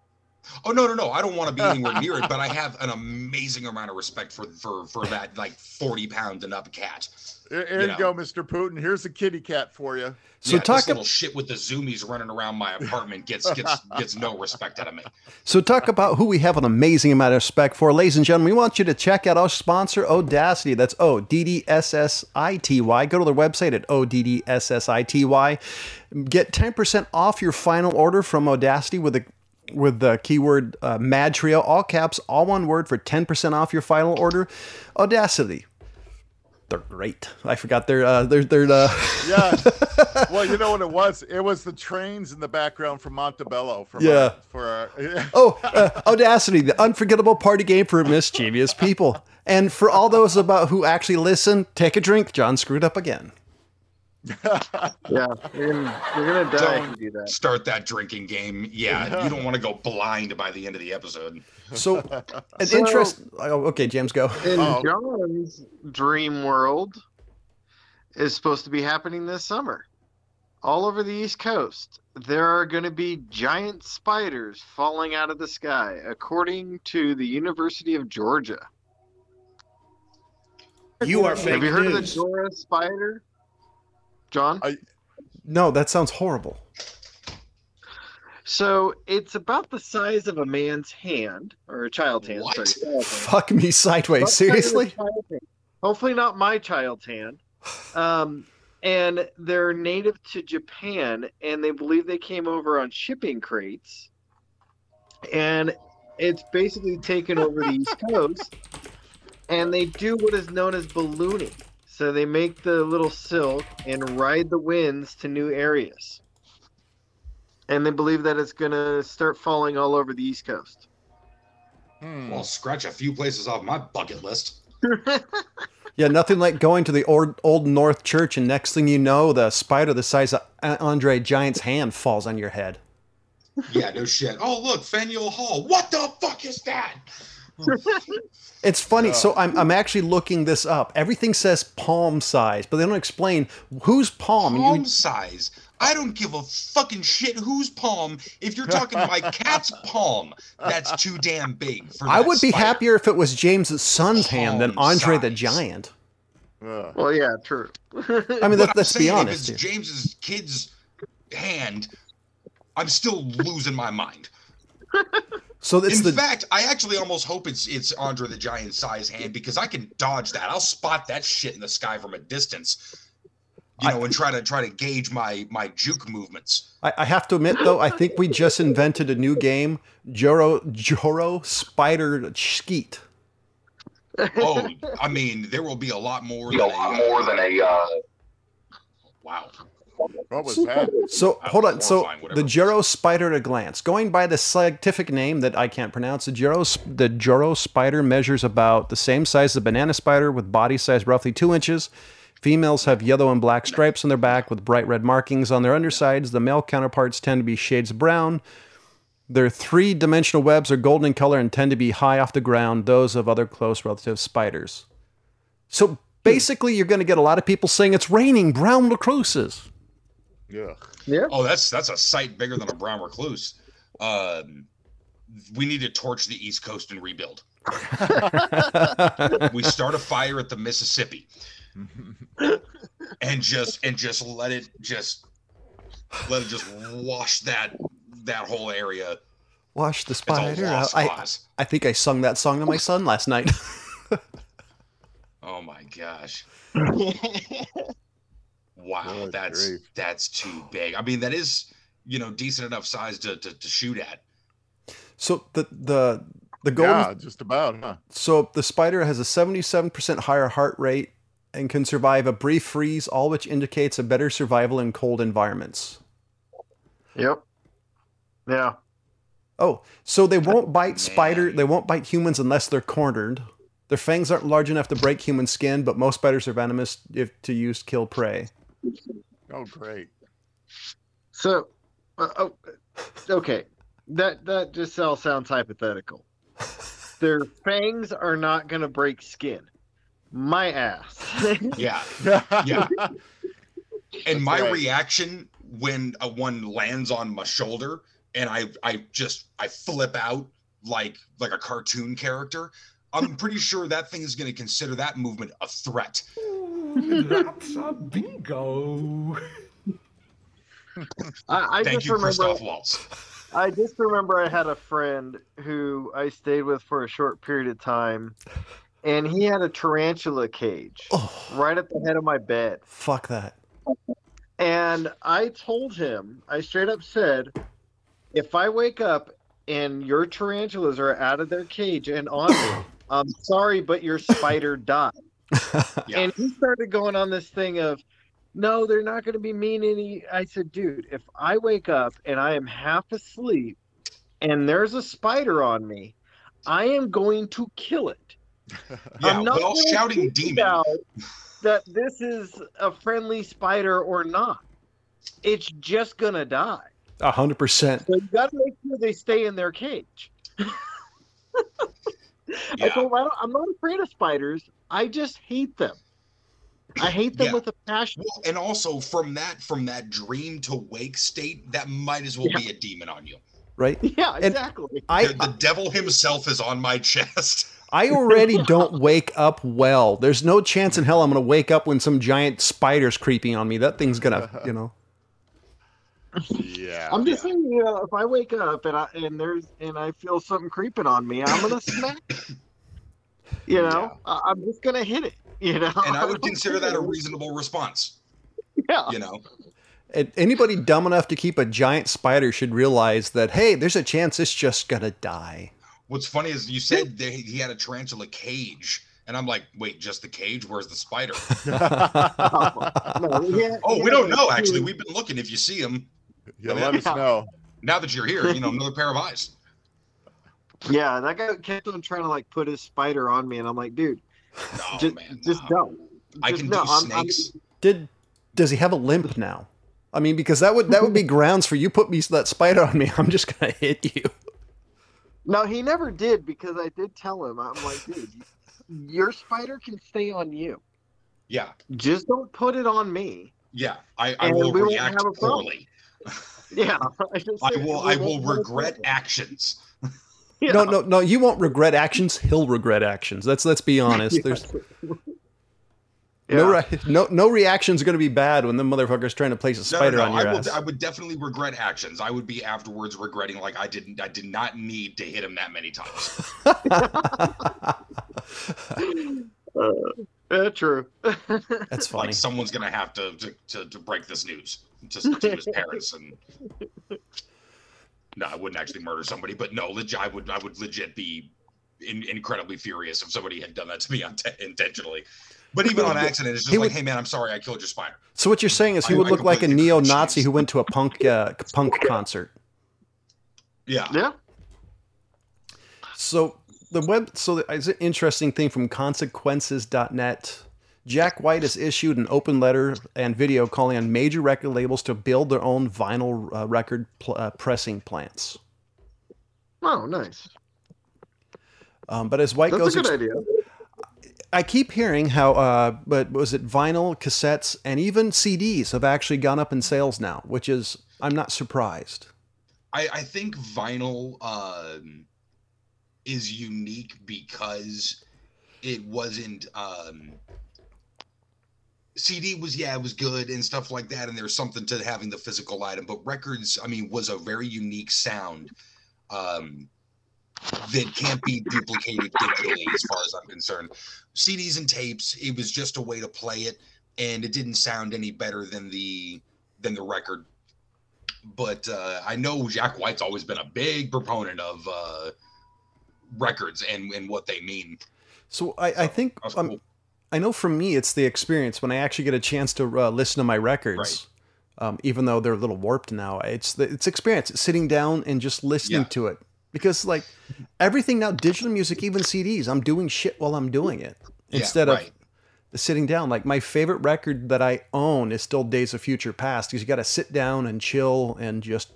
Oh no, no, no! I don't want to be anywhere near it, but I have an amazing amount of respect for for for that like 40 pound and up cat. Here, here You you, go, Mister Putin. Here's a kitty cat for you. so yeah, talk this ab- little shit with the zoomies running around my apartment gets gets gets no respect out of me. So talk about who we have an amazing amount of respect for, ladies and gentlemen. We want you to check out our sponsor, Audacity. That's O D D S S I T Y. Go to their website at O D D S S I T Y. Get ten percent off your final order from Audacity with the with the keyword uh, Mad Trio, all caps, all one word for ten percent off your final order. Audacity. They're great. I forgot their uh, their their. Uh, Yeah. well, you know what it was? It was the trains in the background from Montebello. For Yeah. Our, for our, Oh, uh, Audacity, the unforgettable party game for mischievous people. And for all those about who actually listen, take a drink. John screwed up again. Yeah, you're gonna, you're gonna die Don't you do that. Start that drinking game. Yeah, you don't want to go blind by the end of the episode. So an So- interest. Oh, okay, James, go. In Oh. John's dream world is supposed to be happening this summer. All over the East Coast, there are going to be giant spiders falling out of the sky, according to the University of Georgia. You are fake Have you heard of the news. Joro spider? John? I- No, that sounds horrible. So it's about the size of a man's hand or a child's hand. What? sorry. Fuck me sideways. About the size of a Seriously? Hopefully not my child's hand. Um, and they're native to Japan, and they believe they came over on shipping crates. And it's basically taken over the East Coast, and they do what is known as ballooning. So they make the little silk and ride the winds to new areas. And they believe that it's going to start falling all over the East Coast. Hmm. Well, scratch a few places off my bucket list. Yeah, nothing like going to the old, old North Church, and next thing you know, the spider the size of Andre Giant's hand falls on your head. Yeah, no shit. Oh, look, Faneuil Hall. What the fuck is that? It's funny. Yeah. So I'm, I'm actually looking this up. Everything says palm size, but they don't explain whose palm. You- Palm size. I don't give a fucking shit whose palm. If you're talking my cat's palm, that's too damn big for I would be spider. happier if it was James's son's hand than Palm Andre the. Giant. Ugh. well, yeah, true. I mean, But let, I'm let's be honest. If it's here. James's kid's hand, I'm still losing my mind. So it's In the fact, I actually almost hope it's it's Andre the Giant size hand because I can dodge that. I'll spot that shit in the sky from a distance. You I- know, and try to try to gauge my my juke movements. I, I have to admit though, I think we just invented a new game, Joro Joro Spider Skeet. Oh, I mean, there will be a lot more. than a lot more than a. Uh... Wow. What was that? So hold on. So horrifying, the it Joro spider at a glance. Going by the scientific name that I can't pronounce, the Joro the Joro spider measures about the same size as a banana spider, with body size roughly two inches. Females have yellow and black stripes on their back with bright red markings on their undersides. The male counterparts tend to be shades of brown. Their three dimensional webs are golden in color and tend to be high off the ground, those of other close relative spiders. So hmm. basically, you're going to get a lot of people saying it's raining brown recluses. Ugh. yeah. Oh, that's that's a sight bigger than a brown recluse. Um, we need to torch the East Coast and rebuild. We start a fire at the Mississippi and just and just let it just let it just wash that that whole area. Wash the It's spider. out. I. I think I sung that song to my son last night. Oh my gosh. Wow, Good that's grief. that's too big. I mean, that is you know decent enough size to, to, to shoot at. so the the the golden Yeah, just about, huh? so the spider has a 77% higher heart rate and can survive a brief freeze, all which indicates a better survival in cold environments. Yep. Yeah. Oh, so they won't bite spider. They won't bite humans unless they're cornered. Their fangs aren't large enough to break human skin, but most spiders are venomous if to use kill prey. Oh, great. So, uh, oh, okay, that that just all sounds hypothetical. Their fangs are not going to break skin. My ass. Yeah, Yeah. and my right. reaction when a one lands on my shoulder and I I just I flip out like like a cartoon character. I'm pretty sure that thing is going to consider that movement a threat. That's a bingo. I, I Thank just you, remember. Christoph Waltz. I just remember I had a friend who I stayed with for a short period of time, and he had a tarantula cage Oh, right at the head of my bed. fuck that. And I told him, I straight up said, if I wake up and your tarantulas are out of their cage and on me, I'm sorry, but your spider died. Yeah. And he started going on this thing of, no, they're not going to be mean any. I said, dude, if I wake up and I am half asleep and there's a spider on me, I am going to kill it. Yeah, I'm not well, shouting think demon. that this is a friendly spider or not. It's just gonna die. A hundred percent. So you gotta make sure they stay in their cage. I Yeah. told him, I don't, I'm not afraid of spiders. I just hate them. I hate them Yeah. with a passion. Well, and also from that from that dream to wake state, that might as well Yeah. be a demon on you. Right. Yeah, And- exactly. I the, the devil himself is on my chest. I already don't wake up well. There's no chance in hell I'm going to wake up when some giant spider's creeping on me. That thing's going to, you know. Yeah. I'm just saying, you know, if I wake up and I and there's and I feel something creeping on me, I'm gonna smack. it. You know, I, I'm just gonna hit it. You know, And I would don't consider that a reasonable response. Yeah, You know, And anybody dumb enough to keep a giant spider should realize that, hey, there's a chance it's just going to die. what's funny is you said that he had a tarantula cage, and I'm like, wait, just the cage? Where's the spider? No, yeah, Oh, yeah, we don't know. Actually, we've been looking. If you see him, yeah, let us know. now that you're here, you know, another pair of eyes. Yeah, that guy kept on trying to like put his spider on me, and I'm like, dude, Oh just, man, just no. don't. I can no, do I'm- I'm- snakes. Did does he have a limp now? I mean, because that would that would be grounds for you put me that spider on me. I'm just gonna hit you. No, he never did because I did tell him. I'm like, dude, your spider can stay on you. Yeah, Just don't put it on me. yeah. I, I And will we won't react have a problem. poorly. Yeah, I, just I will. I will won't have a regret problem. actions. Yeah. No, no, no. You won't regret actions. He'll regret actions. Let's let's be honest. Yeah. There's Yeah. no re- no no reaction's are gonna be bad when the motherfucker's trying to place a No, spider no, on no. your I, ass. would, I would definitely regret actions. I would be afterwards regretting like I didn't. I did not need to hit him that many times. Uh, true. That's funny. Like someone's gonna have to to, to, to break this news to, to his parents and. No, I wouldn't actually murder somebody, but no, legit, I would. I would legit be in, incredibly furious if somebody had done that to me unte- intentionally. But even on accident, it's just He like, would- hey man, I'm sorry, I killed your spider. so what you're saying is he I- would I look like a neo-Nazi appreciate- who went to a punk uh, punk concert. Yeah, yeah. So the web so it's an interesting thing from consequences.net. Jack White has issued an open letter and video calling on major record labels to build their own vinyl uh, record pl- uh, pressing plants. Oh, nice. Um, but as White That's goes, a good ex- idea. I keep hearing how, uh, but was it vinyl, cassettes, and even CDs have actually gone up in sales now, which is I'm not surprised. I, I think vinyl um, is unique because it wasn't. Um, CD was yeah, it was good and stuff like that, and there's something to having the physical item. But records, I mean, was a very unique sound um, that can't be duplicated digitally, as far as I'm concerned. CDs and tapes, it was just a way to play it, and it didn't sound any better than the than the record but uh, I know Jack White's always been a big proponent of uh, records and, and what they mean. So I, I think um, cool. I know for me it's the experience when I actually get a chance to uh, listen to my records. Um, even though they're a little warped now, it's the it's experience. It's sitting down and just listening Yeah. to it because like everything now, digital music, even CDs, I'm doing shit while I'm doing it Yeah, instead right. of sitting down. Like my favorite record that I own is still Days of Future Passed because you got to sit down and chill and just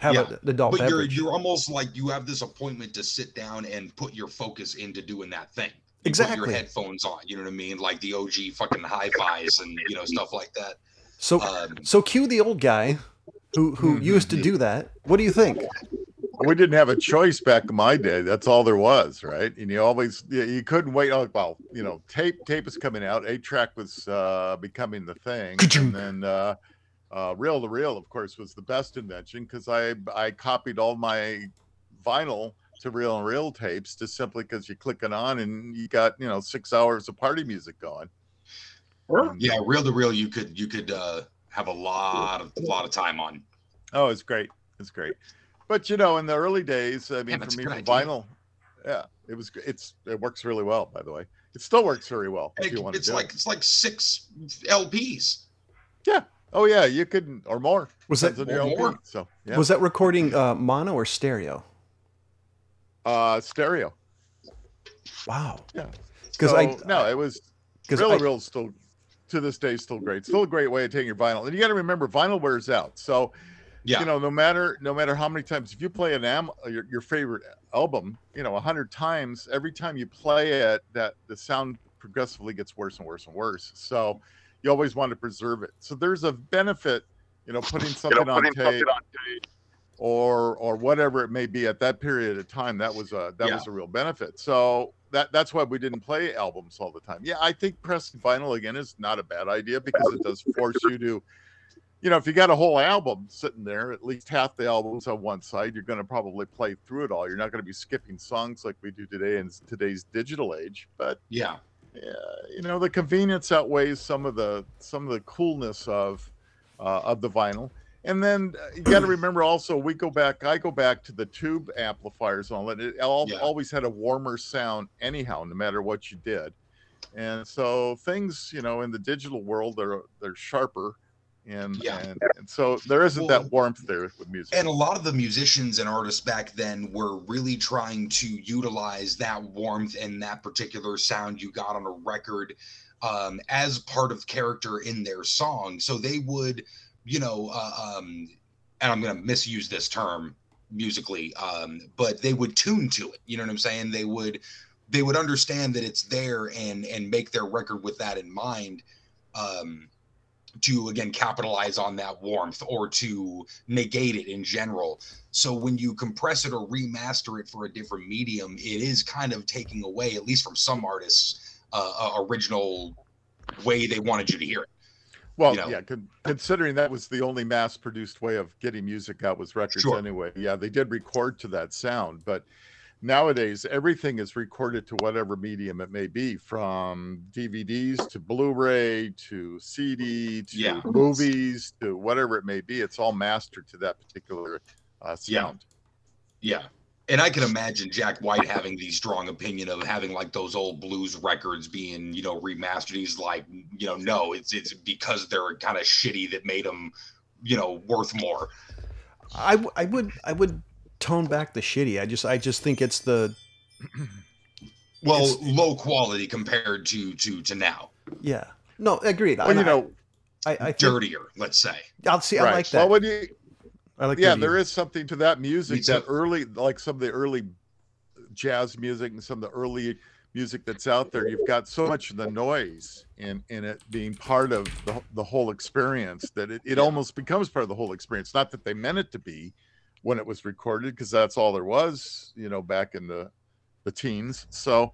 have Yeah, a, adult But you're you're almost like you have this appointment to sit down and put your focus into doing that thing. You Put Exactly. your headphones on. You know what I mean? Like the OG fucking hi-fis and you know stuff like that. so Um, so cue the old guy who who Mhm. used to do that. What do you think? We didn't have a choice back in my day. That's all there was, right? And you always you, you couldn't wait. Oh, well, you know, tape tape was coming out. Eight track was uh, becoming the thing, and then uh, uh, reel to reel, of course, was the best invention because I I copied all my vinyl to reel and reel tapes just simply because you click it on and you got you know six hours of party music going. Huh? And- yeah, reel to reel, you could you could uh, have a lot of a lot of time on. Oh, it's great. It's great. But you know, in the early days, I mean, Yeah, for me, for vinyl, yeah, it was. It's it works really well. By the way, it still works very well if It- you want to it's do like it. it's like six LPs. Oh yeah, you could or more. Was that Depends Or LP. more? So yeah, was that recording uh, mono or stereo? uh stereo. Wow. Yeah. Because So, I no, it was because Real Real is still to this day still great. Still a great way of taking your vinyl. And you got to remember, vinyl wears out. So Yeah. you know, no matter no matter how many times, if you play an am your, your favorite album, you know, a hundred times, every time you play it, that the sound progressively gets worse and worse and worse. So you always want to preserve it. So there's a benefit, you know, putting something on tape or or whatever it may be at that period of time. That was a that Yeah. was a real benefit. So that that's why we didn't play albums all the time. Yeah, I think pressing vinyl again is not a bad idea because it does force you to you know, if you got a whole album sitting there, at least half the albums on one side, you're going to probably play through it all. You're not going to be skipping songs like we do today in today's digital age. But Yeah. Yeah, you know, the convenience outweighs some of the some of the coolness of uh, of the vinyl. And then uh, you got to remember also, we go back. I go back to the tube amplifiers and all that. It all, Yeah. always had a warmer sound, anyhow, no matter what you did. And so things, you know, in the digital world, they're they're sharper, and Yeah. and, and so there isn't Well, that warmth there with music. And a lot of the musicians and artists back then were really trying to utilize that warmth and that particular sound you got on a record um, as part of character in their song. So they would, you know, uh, um, and I'm going to misuse this term musically, um, but they would tune to it. You know what I'm saying? They would they would understand that it's there and and make their record with that in mind. Um, to again capitalize on that warmth or to negate it in general. So when you compress it or remaster it for a different medium, it is kind of taking away, at least from some artists, uh, uh, original way they wanted you to hear it. Well, you know. yeah, con- considering that was the only mass-produced way of getting music out was records Sure. anyway. Yeah, they did record to that sound, but nowadays everything is recorded to whatever medium it may be, from DVDs to Blu-ray to CD to Yeah. movies to whatever it may be. It's all mastered to that particular uh, Yeah. sound. Yeah. And I can imagine Jack White having the strong opinion of having like those old blues records being, you know, remastered. He's like, you know, no, it's it's because they're kind of shitty that made them, you know, worth more. I, w- I would I would tone back the shitty. I just I just think it's the Well, It's- low quality compared to to to now, yeah. No, agreed. Well, And you know, I, I, I think, dirtier, let's say. I'll see. I like that. Well, when you I like yeah, the there view. is something to that music that early, like some of the early jazz music and some of the early music that's out there. You've got so much of the noise in in it being part of the, the whole experience that it, it Yeah. almost becomes part of the whole experience. Not that they meant it to be when it was recorded, because that's all there was, you know, back in the the teens. So,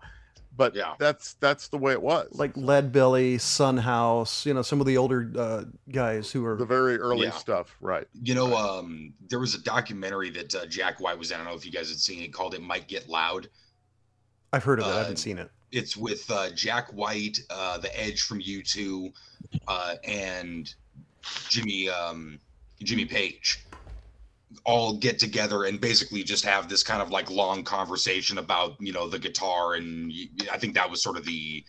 but Yeah. that's that's the way it was. like Lead Belly, Sun House. You know, some of the older uh, guys who are the very early Yeah. stuff, right? You know, um, there was a documentary that uh, Jack White was in. I don't know if you guys had seen it called "It Might Get Loud." I've heard of it. I uh, haven't seen it. It's with uh, Jack White, uh, The Edge from U2, uh, and Jimmy um, Jimmy Page. All get together and basically just have this kind of like long conversation about you know the guitar and I think that was sort of the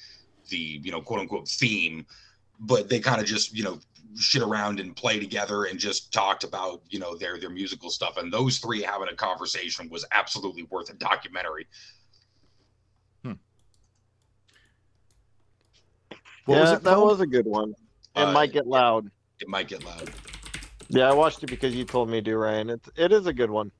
the you know quote unquote theme, but they kind of just you know shit around and play together and just talked about you know their their musical stuff and those three having a conversation was absolutely worth a documentary. What yeah, was it that called? was a good one. It Uh, might get loud. It might get loud. Yeah, I watched it because you told me to, Ryan. It's it is a good one.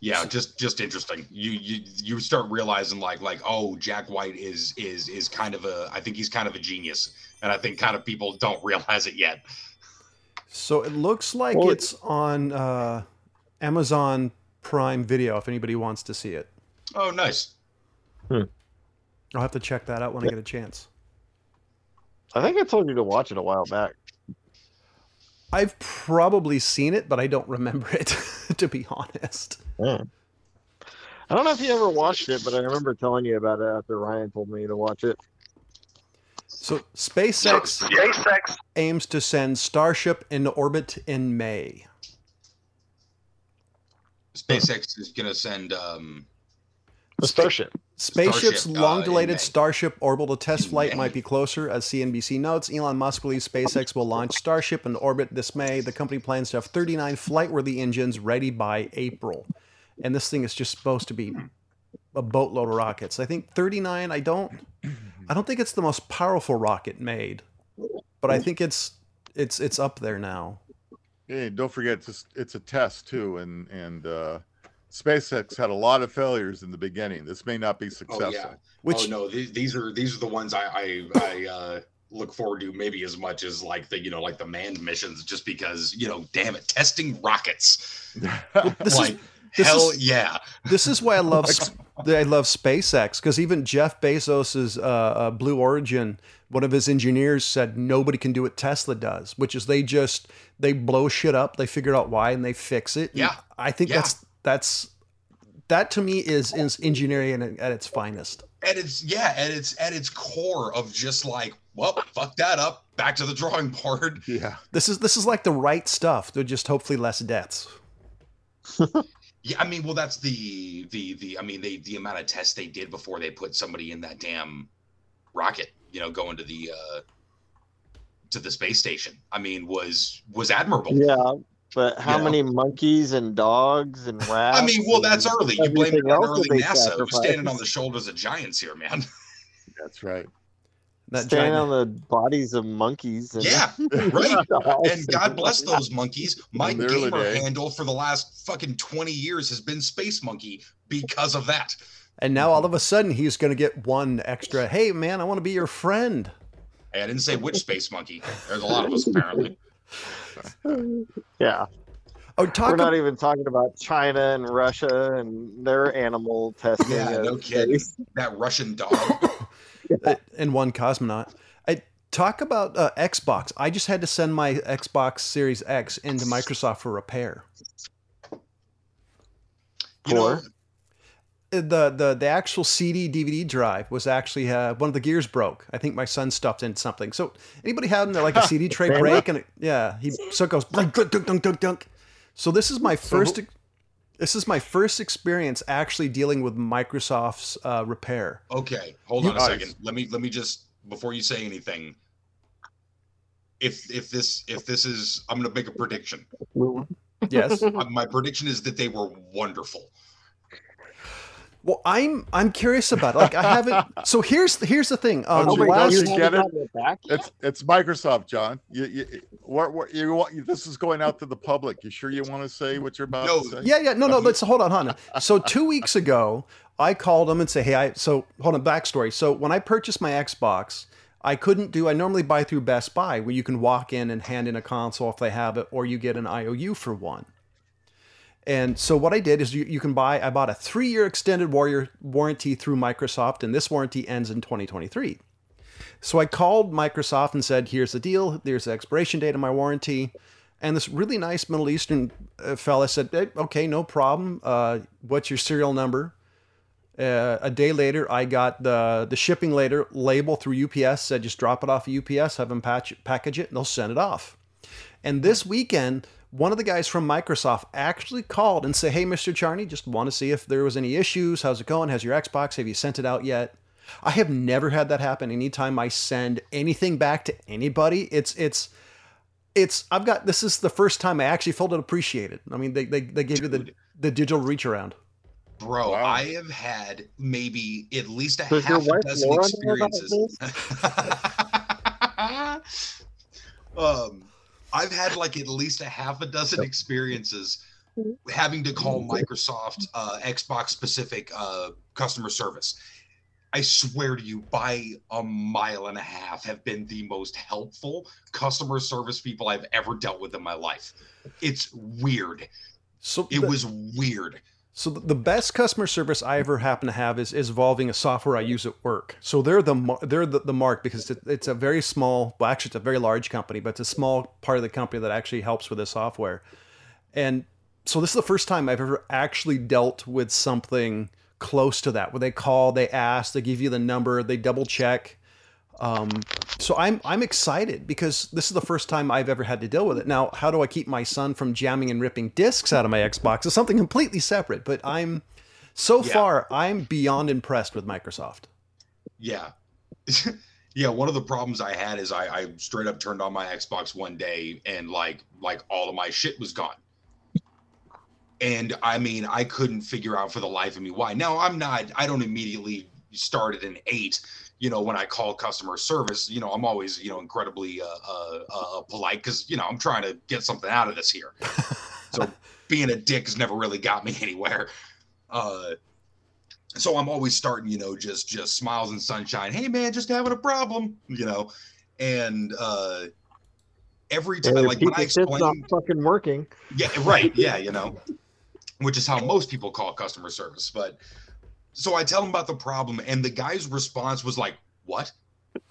Yeah, just just interesting. You you you start realizing like like oh Jack White is is is kind of a I think he's kind of a genius, and I think kind of people don't realize it yet. So it looks like Well, it's on uh, Amazon Prime Video. If anybody wants to see it, Oh, nice. I'll have to check that out when I get a chance. I think I told you to watch it a while back. I've probably seen it, but I don't remember it, to be honest. I don't know if you ever watched it, but I remember telling you about it after Ryan told me to watch it. So SpaceX aims to send Starship into orbit in May. SpaceX is gonna send um The Starship. Spaceship's Starship, uh, long-delayed in May. Starship orbital test flight might be closer, as CNBC notes. Elon Musk believes SpaceX will launch Starship into orbit this May. The company plans to have 39 flight-worthy engines ready by April, and this thing is just supposed to be a boatload of rockets. I think 39. I don't. I don't think it's the most powerful rocket made, but I think it's it's it's up there now. Hey, don't forget it's a, it's a test too, and and uh, SpaceX had a lot of failures in the beginning. This may not be successful. Oh successful. yeah. Which oh no, these, these are these are the ones I I, I uh, look forward to maybe as much as like the you know like the manned missions, just because you know, damn it, testing rockets. this like is this hell is- yeah. this is why I love I love SpaceX because even Jeff Bezos's uh, uh, Blue Origin, one of his engineers said nobody can do what Tesla does, which is they just they blow shit up, they figure out why, and they fix it. And Yeah. I think Yeah. that's that's that to me is is engineering at, at its finest. And it's yeah, and it's at its core of just like, well, fuck that up, back to the drawing board. yeah. This is this is like the right stuff. They're just hopefully less deaths. Yeah, I mean, well, that's the the the. I mean, they the amount of tests they did before they put somebody in that damn rocket, you know, going to the uh to the space station. I mean, was was admirable. Yeah, but how Yeah. many monkeys and dogs and rats? I mean, well, that's early. You blame it everything on early NASA. We're standing on the shoulders of giants here, man. That's right. That standing giant- on the bodies of monkeys. And Yeah, right. And God bless those monkeys. My In gamer day. handle for the last fucking 20 years has been Space Monkey because of that. and now all of a sudden he's going to get one extra. Hey man, I want to be your friend. Hey, I didn't say which Space Monkey. There's a lot of us, apparently. Yeah, Oh, we're not about, even talking about China and Russia and their animal testing. Yeah, no kidding. That Russian dog. uh, and one cosmonaut. I talk about uh, Xbox. I just had to send my Xbox Series X into Microsoft for repair. You know, Poor. The the the actual CD DVD drive was actually uh, one of the gears broke. I think my son stuffed in something. So anybody having like a CD tray break and it, yeah, he so it goes dunk dunk dunk dunk dunk dunk. So this is my first. This is my first experience actually dealing with Microsoft's uh, repair. Okay, hold on a Nice. second. Let me let me just before you say anything. If if this if this is I'm gonna make a prediction. Yes. My prediction is that they were wonderful. Well, I'm I'm curious about it. Like I haven't. So here's here's the thing. Um, Oh, Oh Last- God, you you get it? it back? It's it's Microsoft, John. You you what, what you want? This is going out to the public. You sure you want to say what you're about No, to say? Yeah, yeah. No, no. Let's hold on, hold on. So two weeks ago, I called them and say, "Hey, I." So hold on. Backstory. So when I purchased my Xbox, I couldn't do. I normally buy through Best Buy, where you can walk in and hand in a console if they have it, or you get an IOU for one. And so what I did is you, you can buy. I bought a three-year extended warrior warranty through Microsoft, and this warranty ends in 2023. So I called Microsoft and said, "Here's the deal. There's the expiration date of my warranty." And this really nice Middle Eastern uh, fella said, "Eh, "Okay, no problem. Uh, what's your serial number?" Uh, a day later, I got the the shipping later label through UPS. Said just drop it off at UPS, have them patch, package it, and they'll send it off. And this weekend, one of the guys from Microsoft actually called and said, "Hey, Mr. Charney, just want to see if there was any issues. How's it going? Has your Xbox? Have you sent it out yet?" I have never had that happen. Anytime I send anything back to anybody, it's it's it's I've got this is the first time I actually felt it appreciated. I mean, they they, they gave you the the digital reach around. Bro, Wow. I have had maybe at least a Does half a dozen Laura experiences. um, I've had like at least a half a dozen experiences having to call Microsoft uh, Xbox specific uh, customer service. I swear to you, by a mile and a half, have been the most helpful customer service people I've ever dealt with in my life. It's weird. So It the- was weird. So the best customer service I ever happen to have is, is involving a software I use at work. So they're the they're the, the mark because it, it's a very small, well actually it's a very large company, but it's a small part of the company that actually helps with the software. And so this is the first time I've ever actually dealt with something close to that, where they call, they ask, they give you the number, they double check. Um, so I'm I'm excited because this is the first time I've ever had to deal with it. Now, how do I keep my son from jamming and ripping discs out of my Xbox? It's something completely separate. But I'm so Yeah. far I'm beyond impressed with Microsoft. Yeah. yeah, one of the problems I had is I, I straight up turned on my Xbox one day and like like all of my shit was gone. And I mean, I couldn't figure out for the life of me why. Now I'm not I don't immediately started in eight, you know, when I call customer service, you know, I'm always, you know, incredibly uh, uh, uh, polite because, you know, I'm trying to get something out of this here. so being a dick has never really got me anywhere. Uh, so I'm always starting, you know, just just smiles and sunshine. Hey man, just having a problem, you know, and uh, every time, like when I shit's not fucking working. yeah, right, yeah, you know, which is how most people call customer service. But so I tell him about the problem, and the guy's response was like, "What?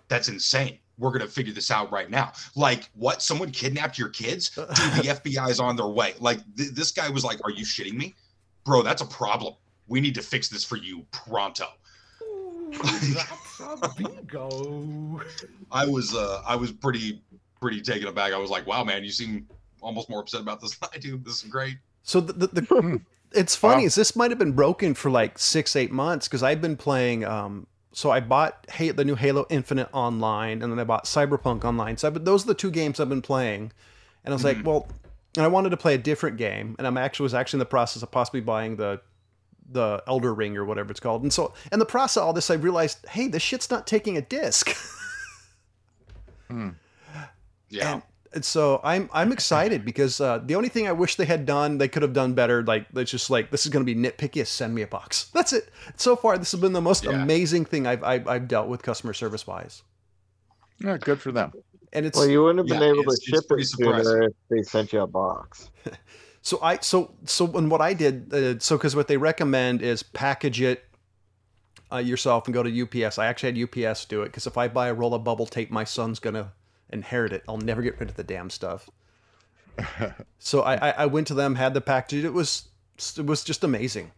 That's insane." We're gonna figure this out right now. Like, what? Someone kidnapped your kids? Dude, the FBI's on their way. Like, th- this guy was like, "Are you shitting me, bro? That's a problem. We need to fix this for you pronto." Ooh, that's a bingo. I was, uh, I was pretty, pretty taken aback. I was like, "Wow, man, you seem almost more upset about this than I do. This is great." So the, the, the. it's funny Wow. is this might have been broken for like six eight months because I've been playing. Um, so I bought hey, the new Halo Infinite online, and then I bought Cyberpunk online. So I've those are the two games I've been playing, and I was like, well, and I wanted to play a different game, and I'm actually was actually in the process of possibly buying the the Elder Ring or whatever it's called. And so in the process of all this, I realized, hey, this shit's not taking a disc. Yeah. And, and so I'm I'm excited because uh, the only thing I wish they had done, they could have done better. Like it's just like this is going to be nitpicky. Send me a box. That's it. So far, this has been the most Yeah. amazing thing I've, I've I've dealt with customer service wise. Yeah, good for them. And it's Well, you wouldn't have been Yeah, able to it's- it's ship pretty it sooner if they sent you a box. so I so so and what I did uh, so because what they recommend is package it uh, yourself and go to UPS. I actually had UPS do it because if I buy a roll of bubble tape, my son's gonna inherit it. I'll never get rid of the damn stuff. so I, I I went to them, had the package. It was it was just amazing.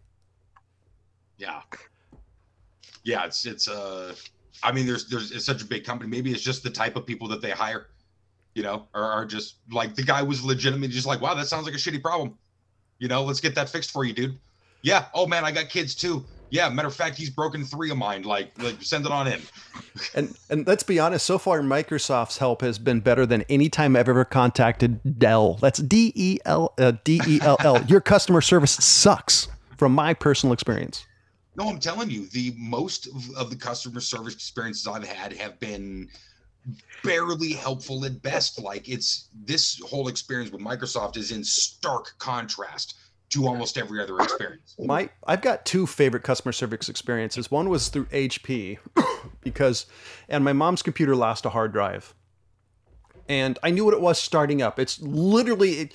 Yeah. Yeah, it's it's uh I mean there's there's it's such a big company. Maybe it's just the type of people that they hire, you know, or are just like the guy was legitimately just like, wow, that sounds like a shitty problem. You know, let's get that fixed for you, dude. Yeah. Oh man, I got kids too. Yeah, matter of fact, he's broken three of mine. Like, like send it on in. And and let's be honest, so far Microsoft's help has been better than any time I've ever contacted Dell. That's D E L uh, D E L L. Your customer service sucks from my personal experience. No, I'm telling you, the most of- of the customer service experiences I've had have been barely helpful at best. Like it's this whole experience with Microsoft is in stark contrast to almost every other experience. My I've got two favorite customer service experiences. One was through HP because and my mom's computer lost a hard drive. And I knew what it was starting up. It's literally it,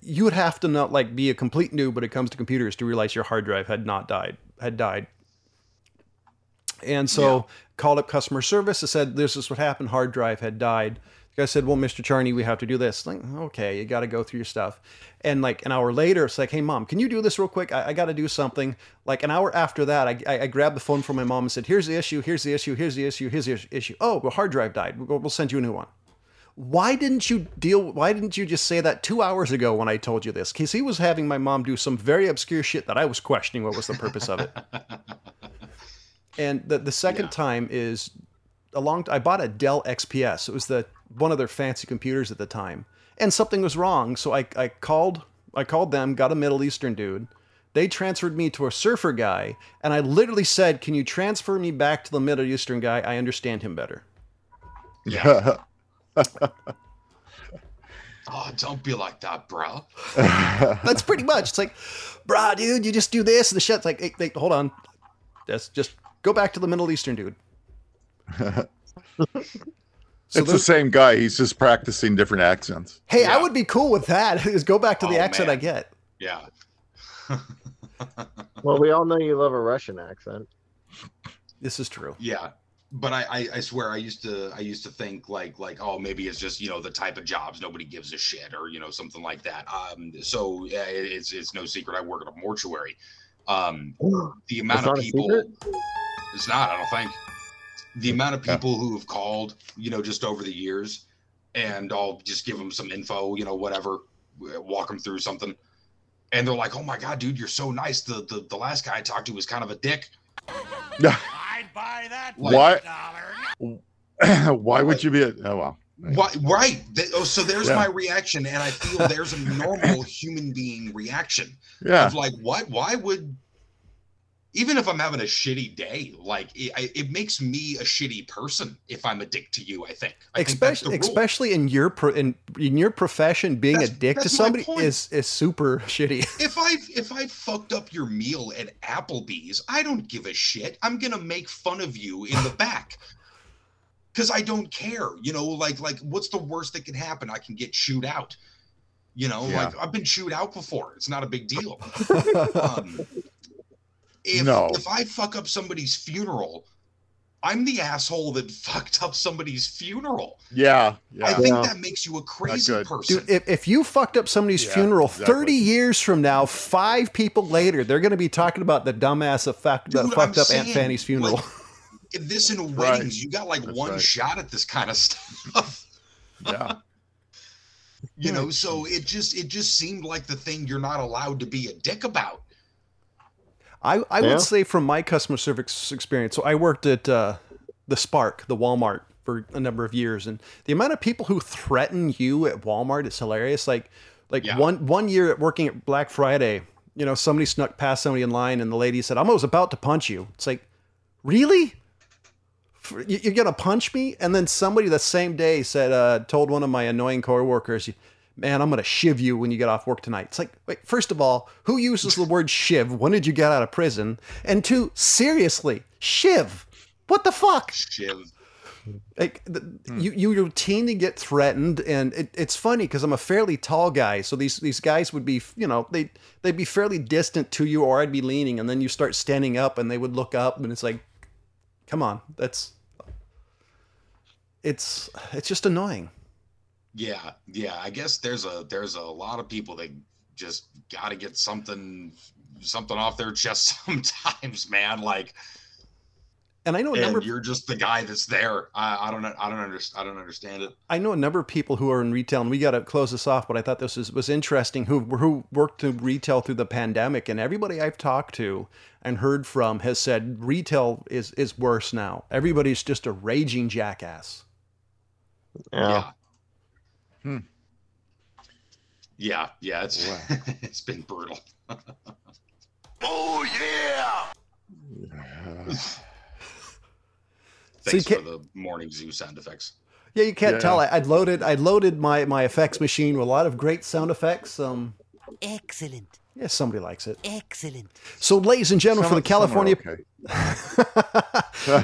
you would have to not like be a complete noob when it comes to computers to realize your hard drive had not died, had died. And so called up customer service. I said, "This is what happened. Hard drive had died." The guy said, "Well, Mr. Charney, we have to do this." Like, okay, you got to go through your stuff. And like an hour later, it's like, "Hey, mom, can you do this real quick? I, I got to do something." Like an hour after that, I, I, I grabbed the phone from my mom and said, "Here's the issue. Here's the issue. Here's the issue. Here's the issue. Oh, well, hard drive died. We'll, we'll send you a new one." Why didn't you deal? Why didn't you just say that two hours ago when I told you this? Because he was having my mom do some very obscure shit that I was questioning what was the purpose of it. And the the second Yeah. time is a long. I bought a Dell XPS. It was the one of their fancy computers at the time, and something was wrong. So I I called I called them, got a Middle Eastern dude. They transferred me to a surfer guy, and I literally said, "Can you transfer me back to the Middle Eastern guy? I understand him better." Yeah. Oh, don't be like that, bro. That's pretty much. It's like, bro, dude, you just do this. And the shit's like, hey, hey, hold on. That's just go back to the Middle Eastern dude. so it's the same guy. He's just practicing different accents. hey, I would be cool with that. Is go back to the Oh, accent man. I get. Yeah. Well, we all know you love a Russian accent. This is true. Yeah. But I, I, I swear I used to I used to think like like oh maybe it's just you know the type of jobs nobody gives a shit or you know something like that. Um so yeah, it- it's it's no secret I work at a mortuary. Um the amount It's of people secret? it's not I don't think the amount of Yeah. people who have called you know just over the years and I'll just give them some info you know whatever walk them through something and they're like oh my god dude you're so nice the the, the last guy I talked to was kind of a dick I'd buy that Why- dollar. Why would you be? A, oh well. Why, right. Oh, so there's Yeah. my reaction, and I feel there's a normal human being reaction Yeah. of like, what? Why would? Even if I'm having a shitty day, like it, it makes me a shitty person if I'm a dick to you. I think. I think that's the especially rule. especially in your pro, in in your profession being That's- a dick to somebody point. is is super shitty if I if I fucked up your meal at Applebee's, I don't give a shit. I'm gonna make fun of you in the back. Cause I don't care. You know, like like what's the worst that can happen? I can get chewed out. You know, Yeah. like I've been chewed out before. It's not a big deal. Um, if No. if I fuck up somebody's funeral, I'm the asshole that fucked up somebody's funeral. Yeah, I think Yeah. that makes you a crazy good. person. Dude, if, if you fucked up somebody's Yeah, funeral exactly. 30 years from now, five people later, they're going to be talking about the dumbass effect fucked, that fucked I'm up Aunt Fanny's funeral. like, If this in Right. weddings, you got like That's one right. shot at this kind of stuff. yeah. you know, so it just it just seemed like the thing you're not allowed to be a dick about. I, I Yeah. would say from my customer service experience, so I worked at uh, the Spark, the Walmart, for a number of years, and the amount of people who threaten you at Walmart is hilarious. Like, like Yeah. one one year at working at Black Friday, you know, somebody snuck past somebody in line, and the lady said, "I was about to punch you." It's like, really? You- You're gonna punch me? And then somebody the same day said, uh, told one of my annoying coworkers, "Man, I'm gonna shiv you when you get off work tonight." It's like, wait, first of all, who uses the word shiv? When did you get out of prison? And two, seriously, shiv? What the fuck? Shiv. Like the, hmm. you, you routinely get threatened, and it, it's funny because I'm a fairly tall guy, so these these guys would be, you know, they they'd be fairly distant to you, or I'd be leaning, and then you start standing up, and they would look up, and it's like, come on, that's it's it's just annoying. Yeah, yeah. I guess there's a there's a lot of people that just got to get something something off their chest sometimes, man. Like, And I know a number and you're just the guy that's there. I, I don't know. I don't understand. I don't understand it. I know a number of people who are in retail, and we got to close this off. But I thought this was, was interesting. Who who worked to retail through the pandemic, and everybody I've talked to and heard from has said retail is is worse now. Everybody's just a raging jackass. Yeah. Yeah. Hmm. Yeah, yeah. It's Wow. it's been brutal. Oh yeah! Yeah. Thanks you for can't- the morning zoo sound effects. Yeah, you can't Yeah. tell. I, I'd loaded I'd loaded my my effects machine with a lot of great sound effects. Um, Excellent. Yeah, somebody likes it. Excellent. So, ladies and gentlemen, for the Some- some are California okay.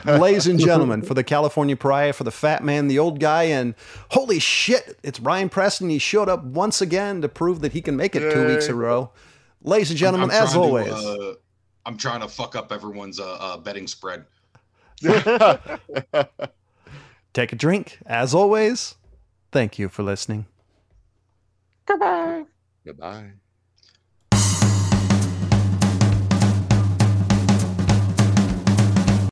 Ladies and gentlemen, for the California Pariah, for the fat man, the old guy, and holy shit, it's Ryan Preston. He showed up once again to prove that he can make it two weeks in a row. Ladies and gentlemen, I'm as trying to, always, uh, I'm trying to fuck up everyone's uh, uh, betting spread. take a drink. As always, thank you for listening. Goodbye. Goodbye.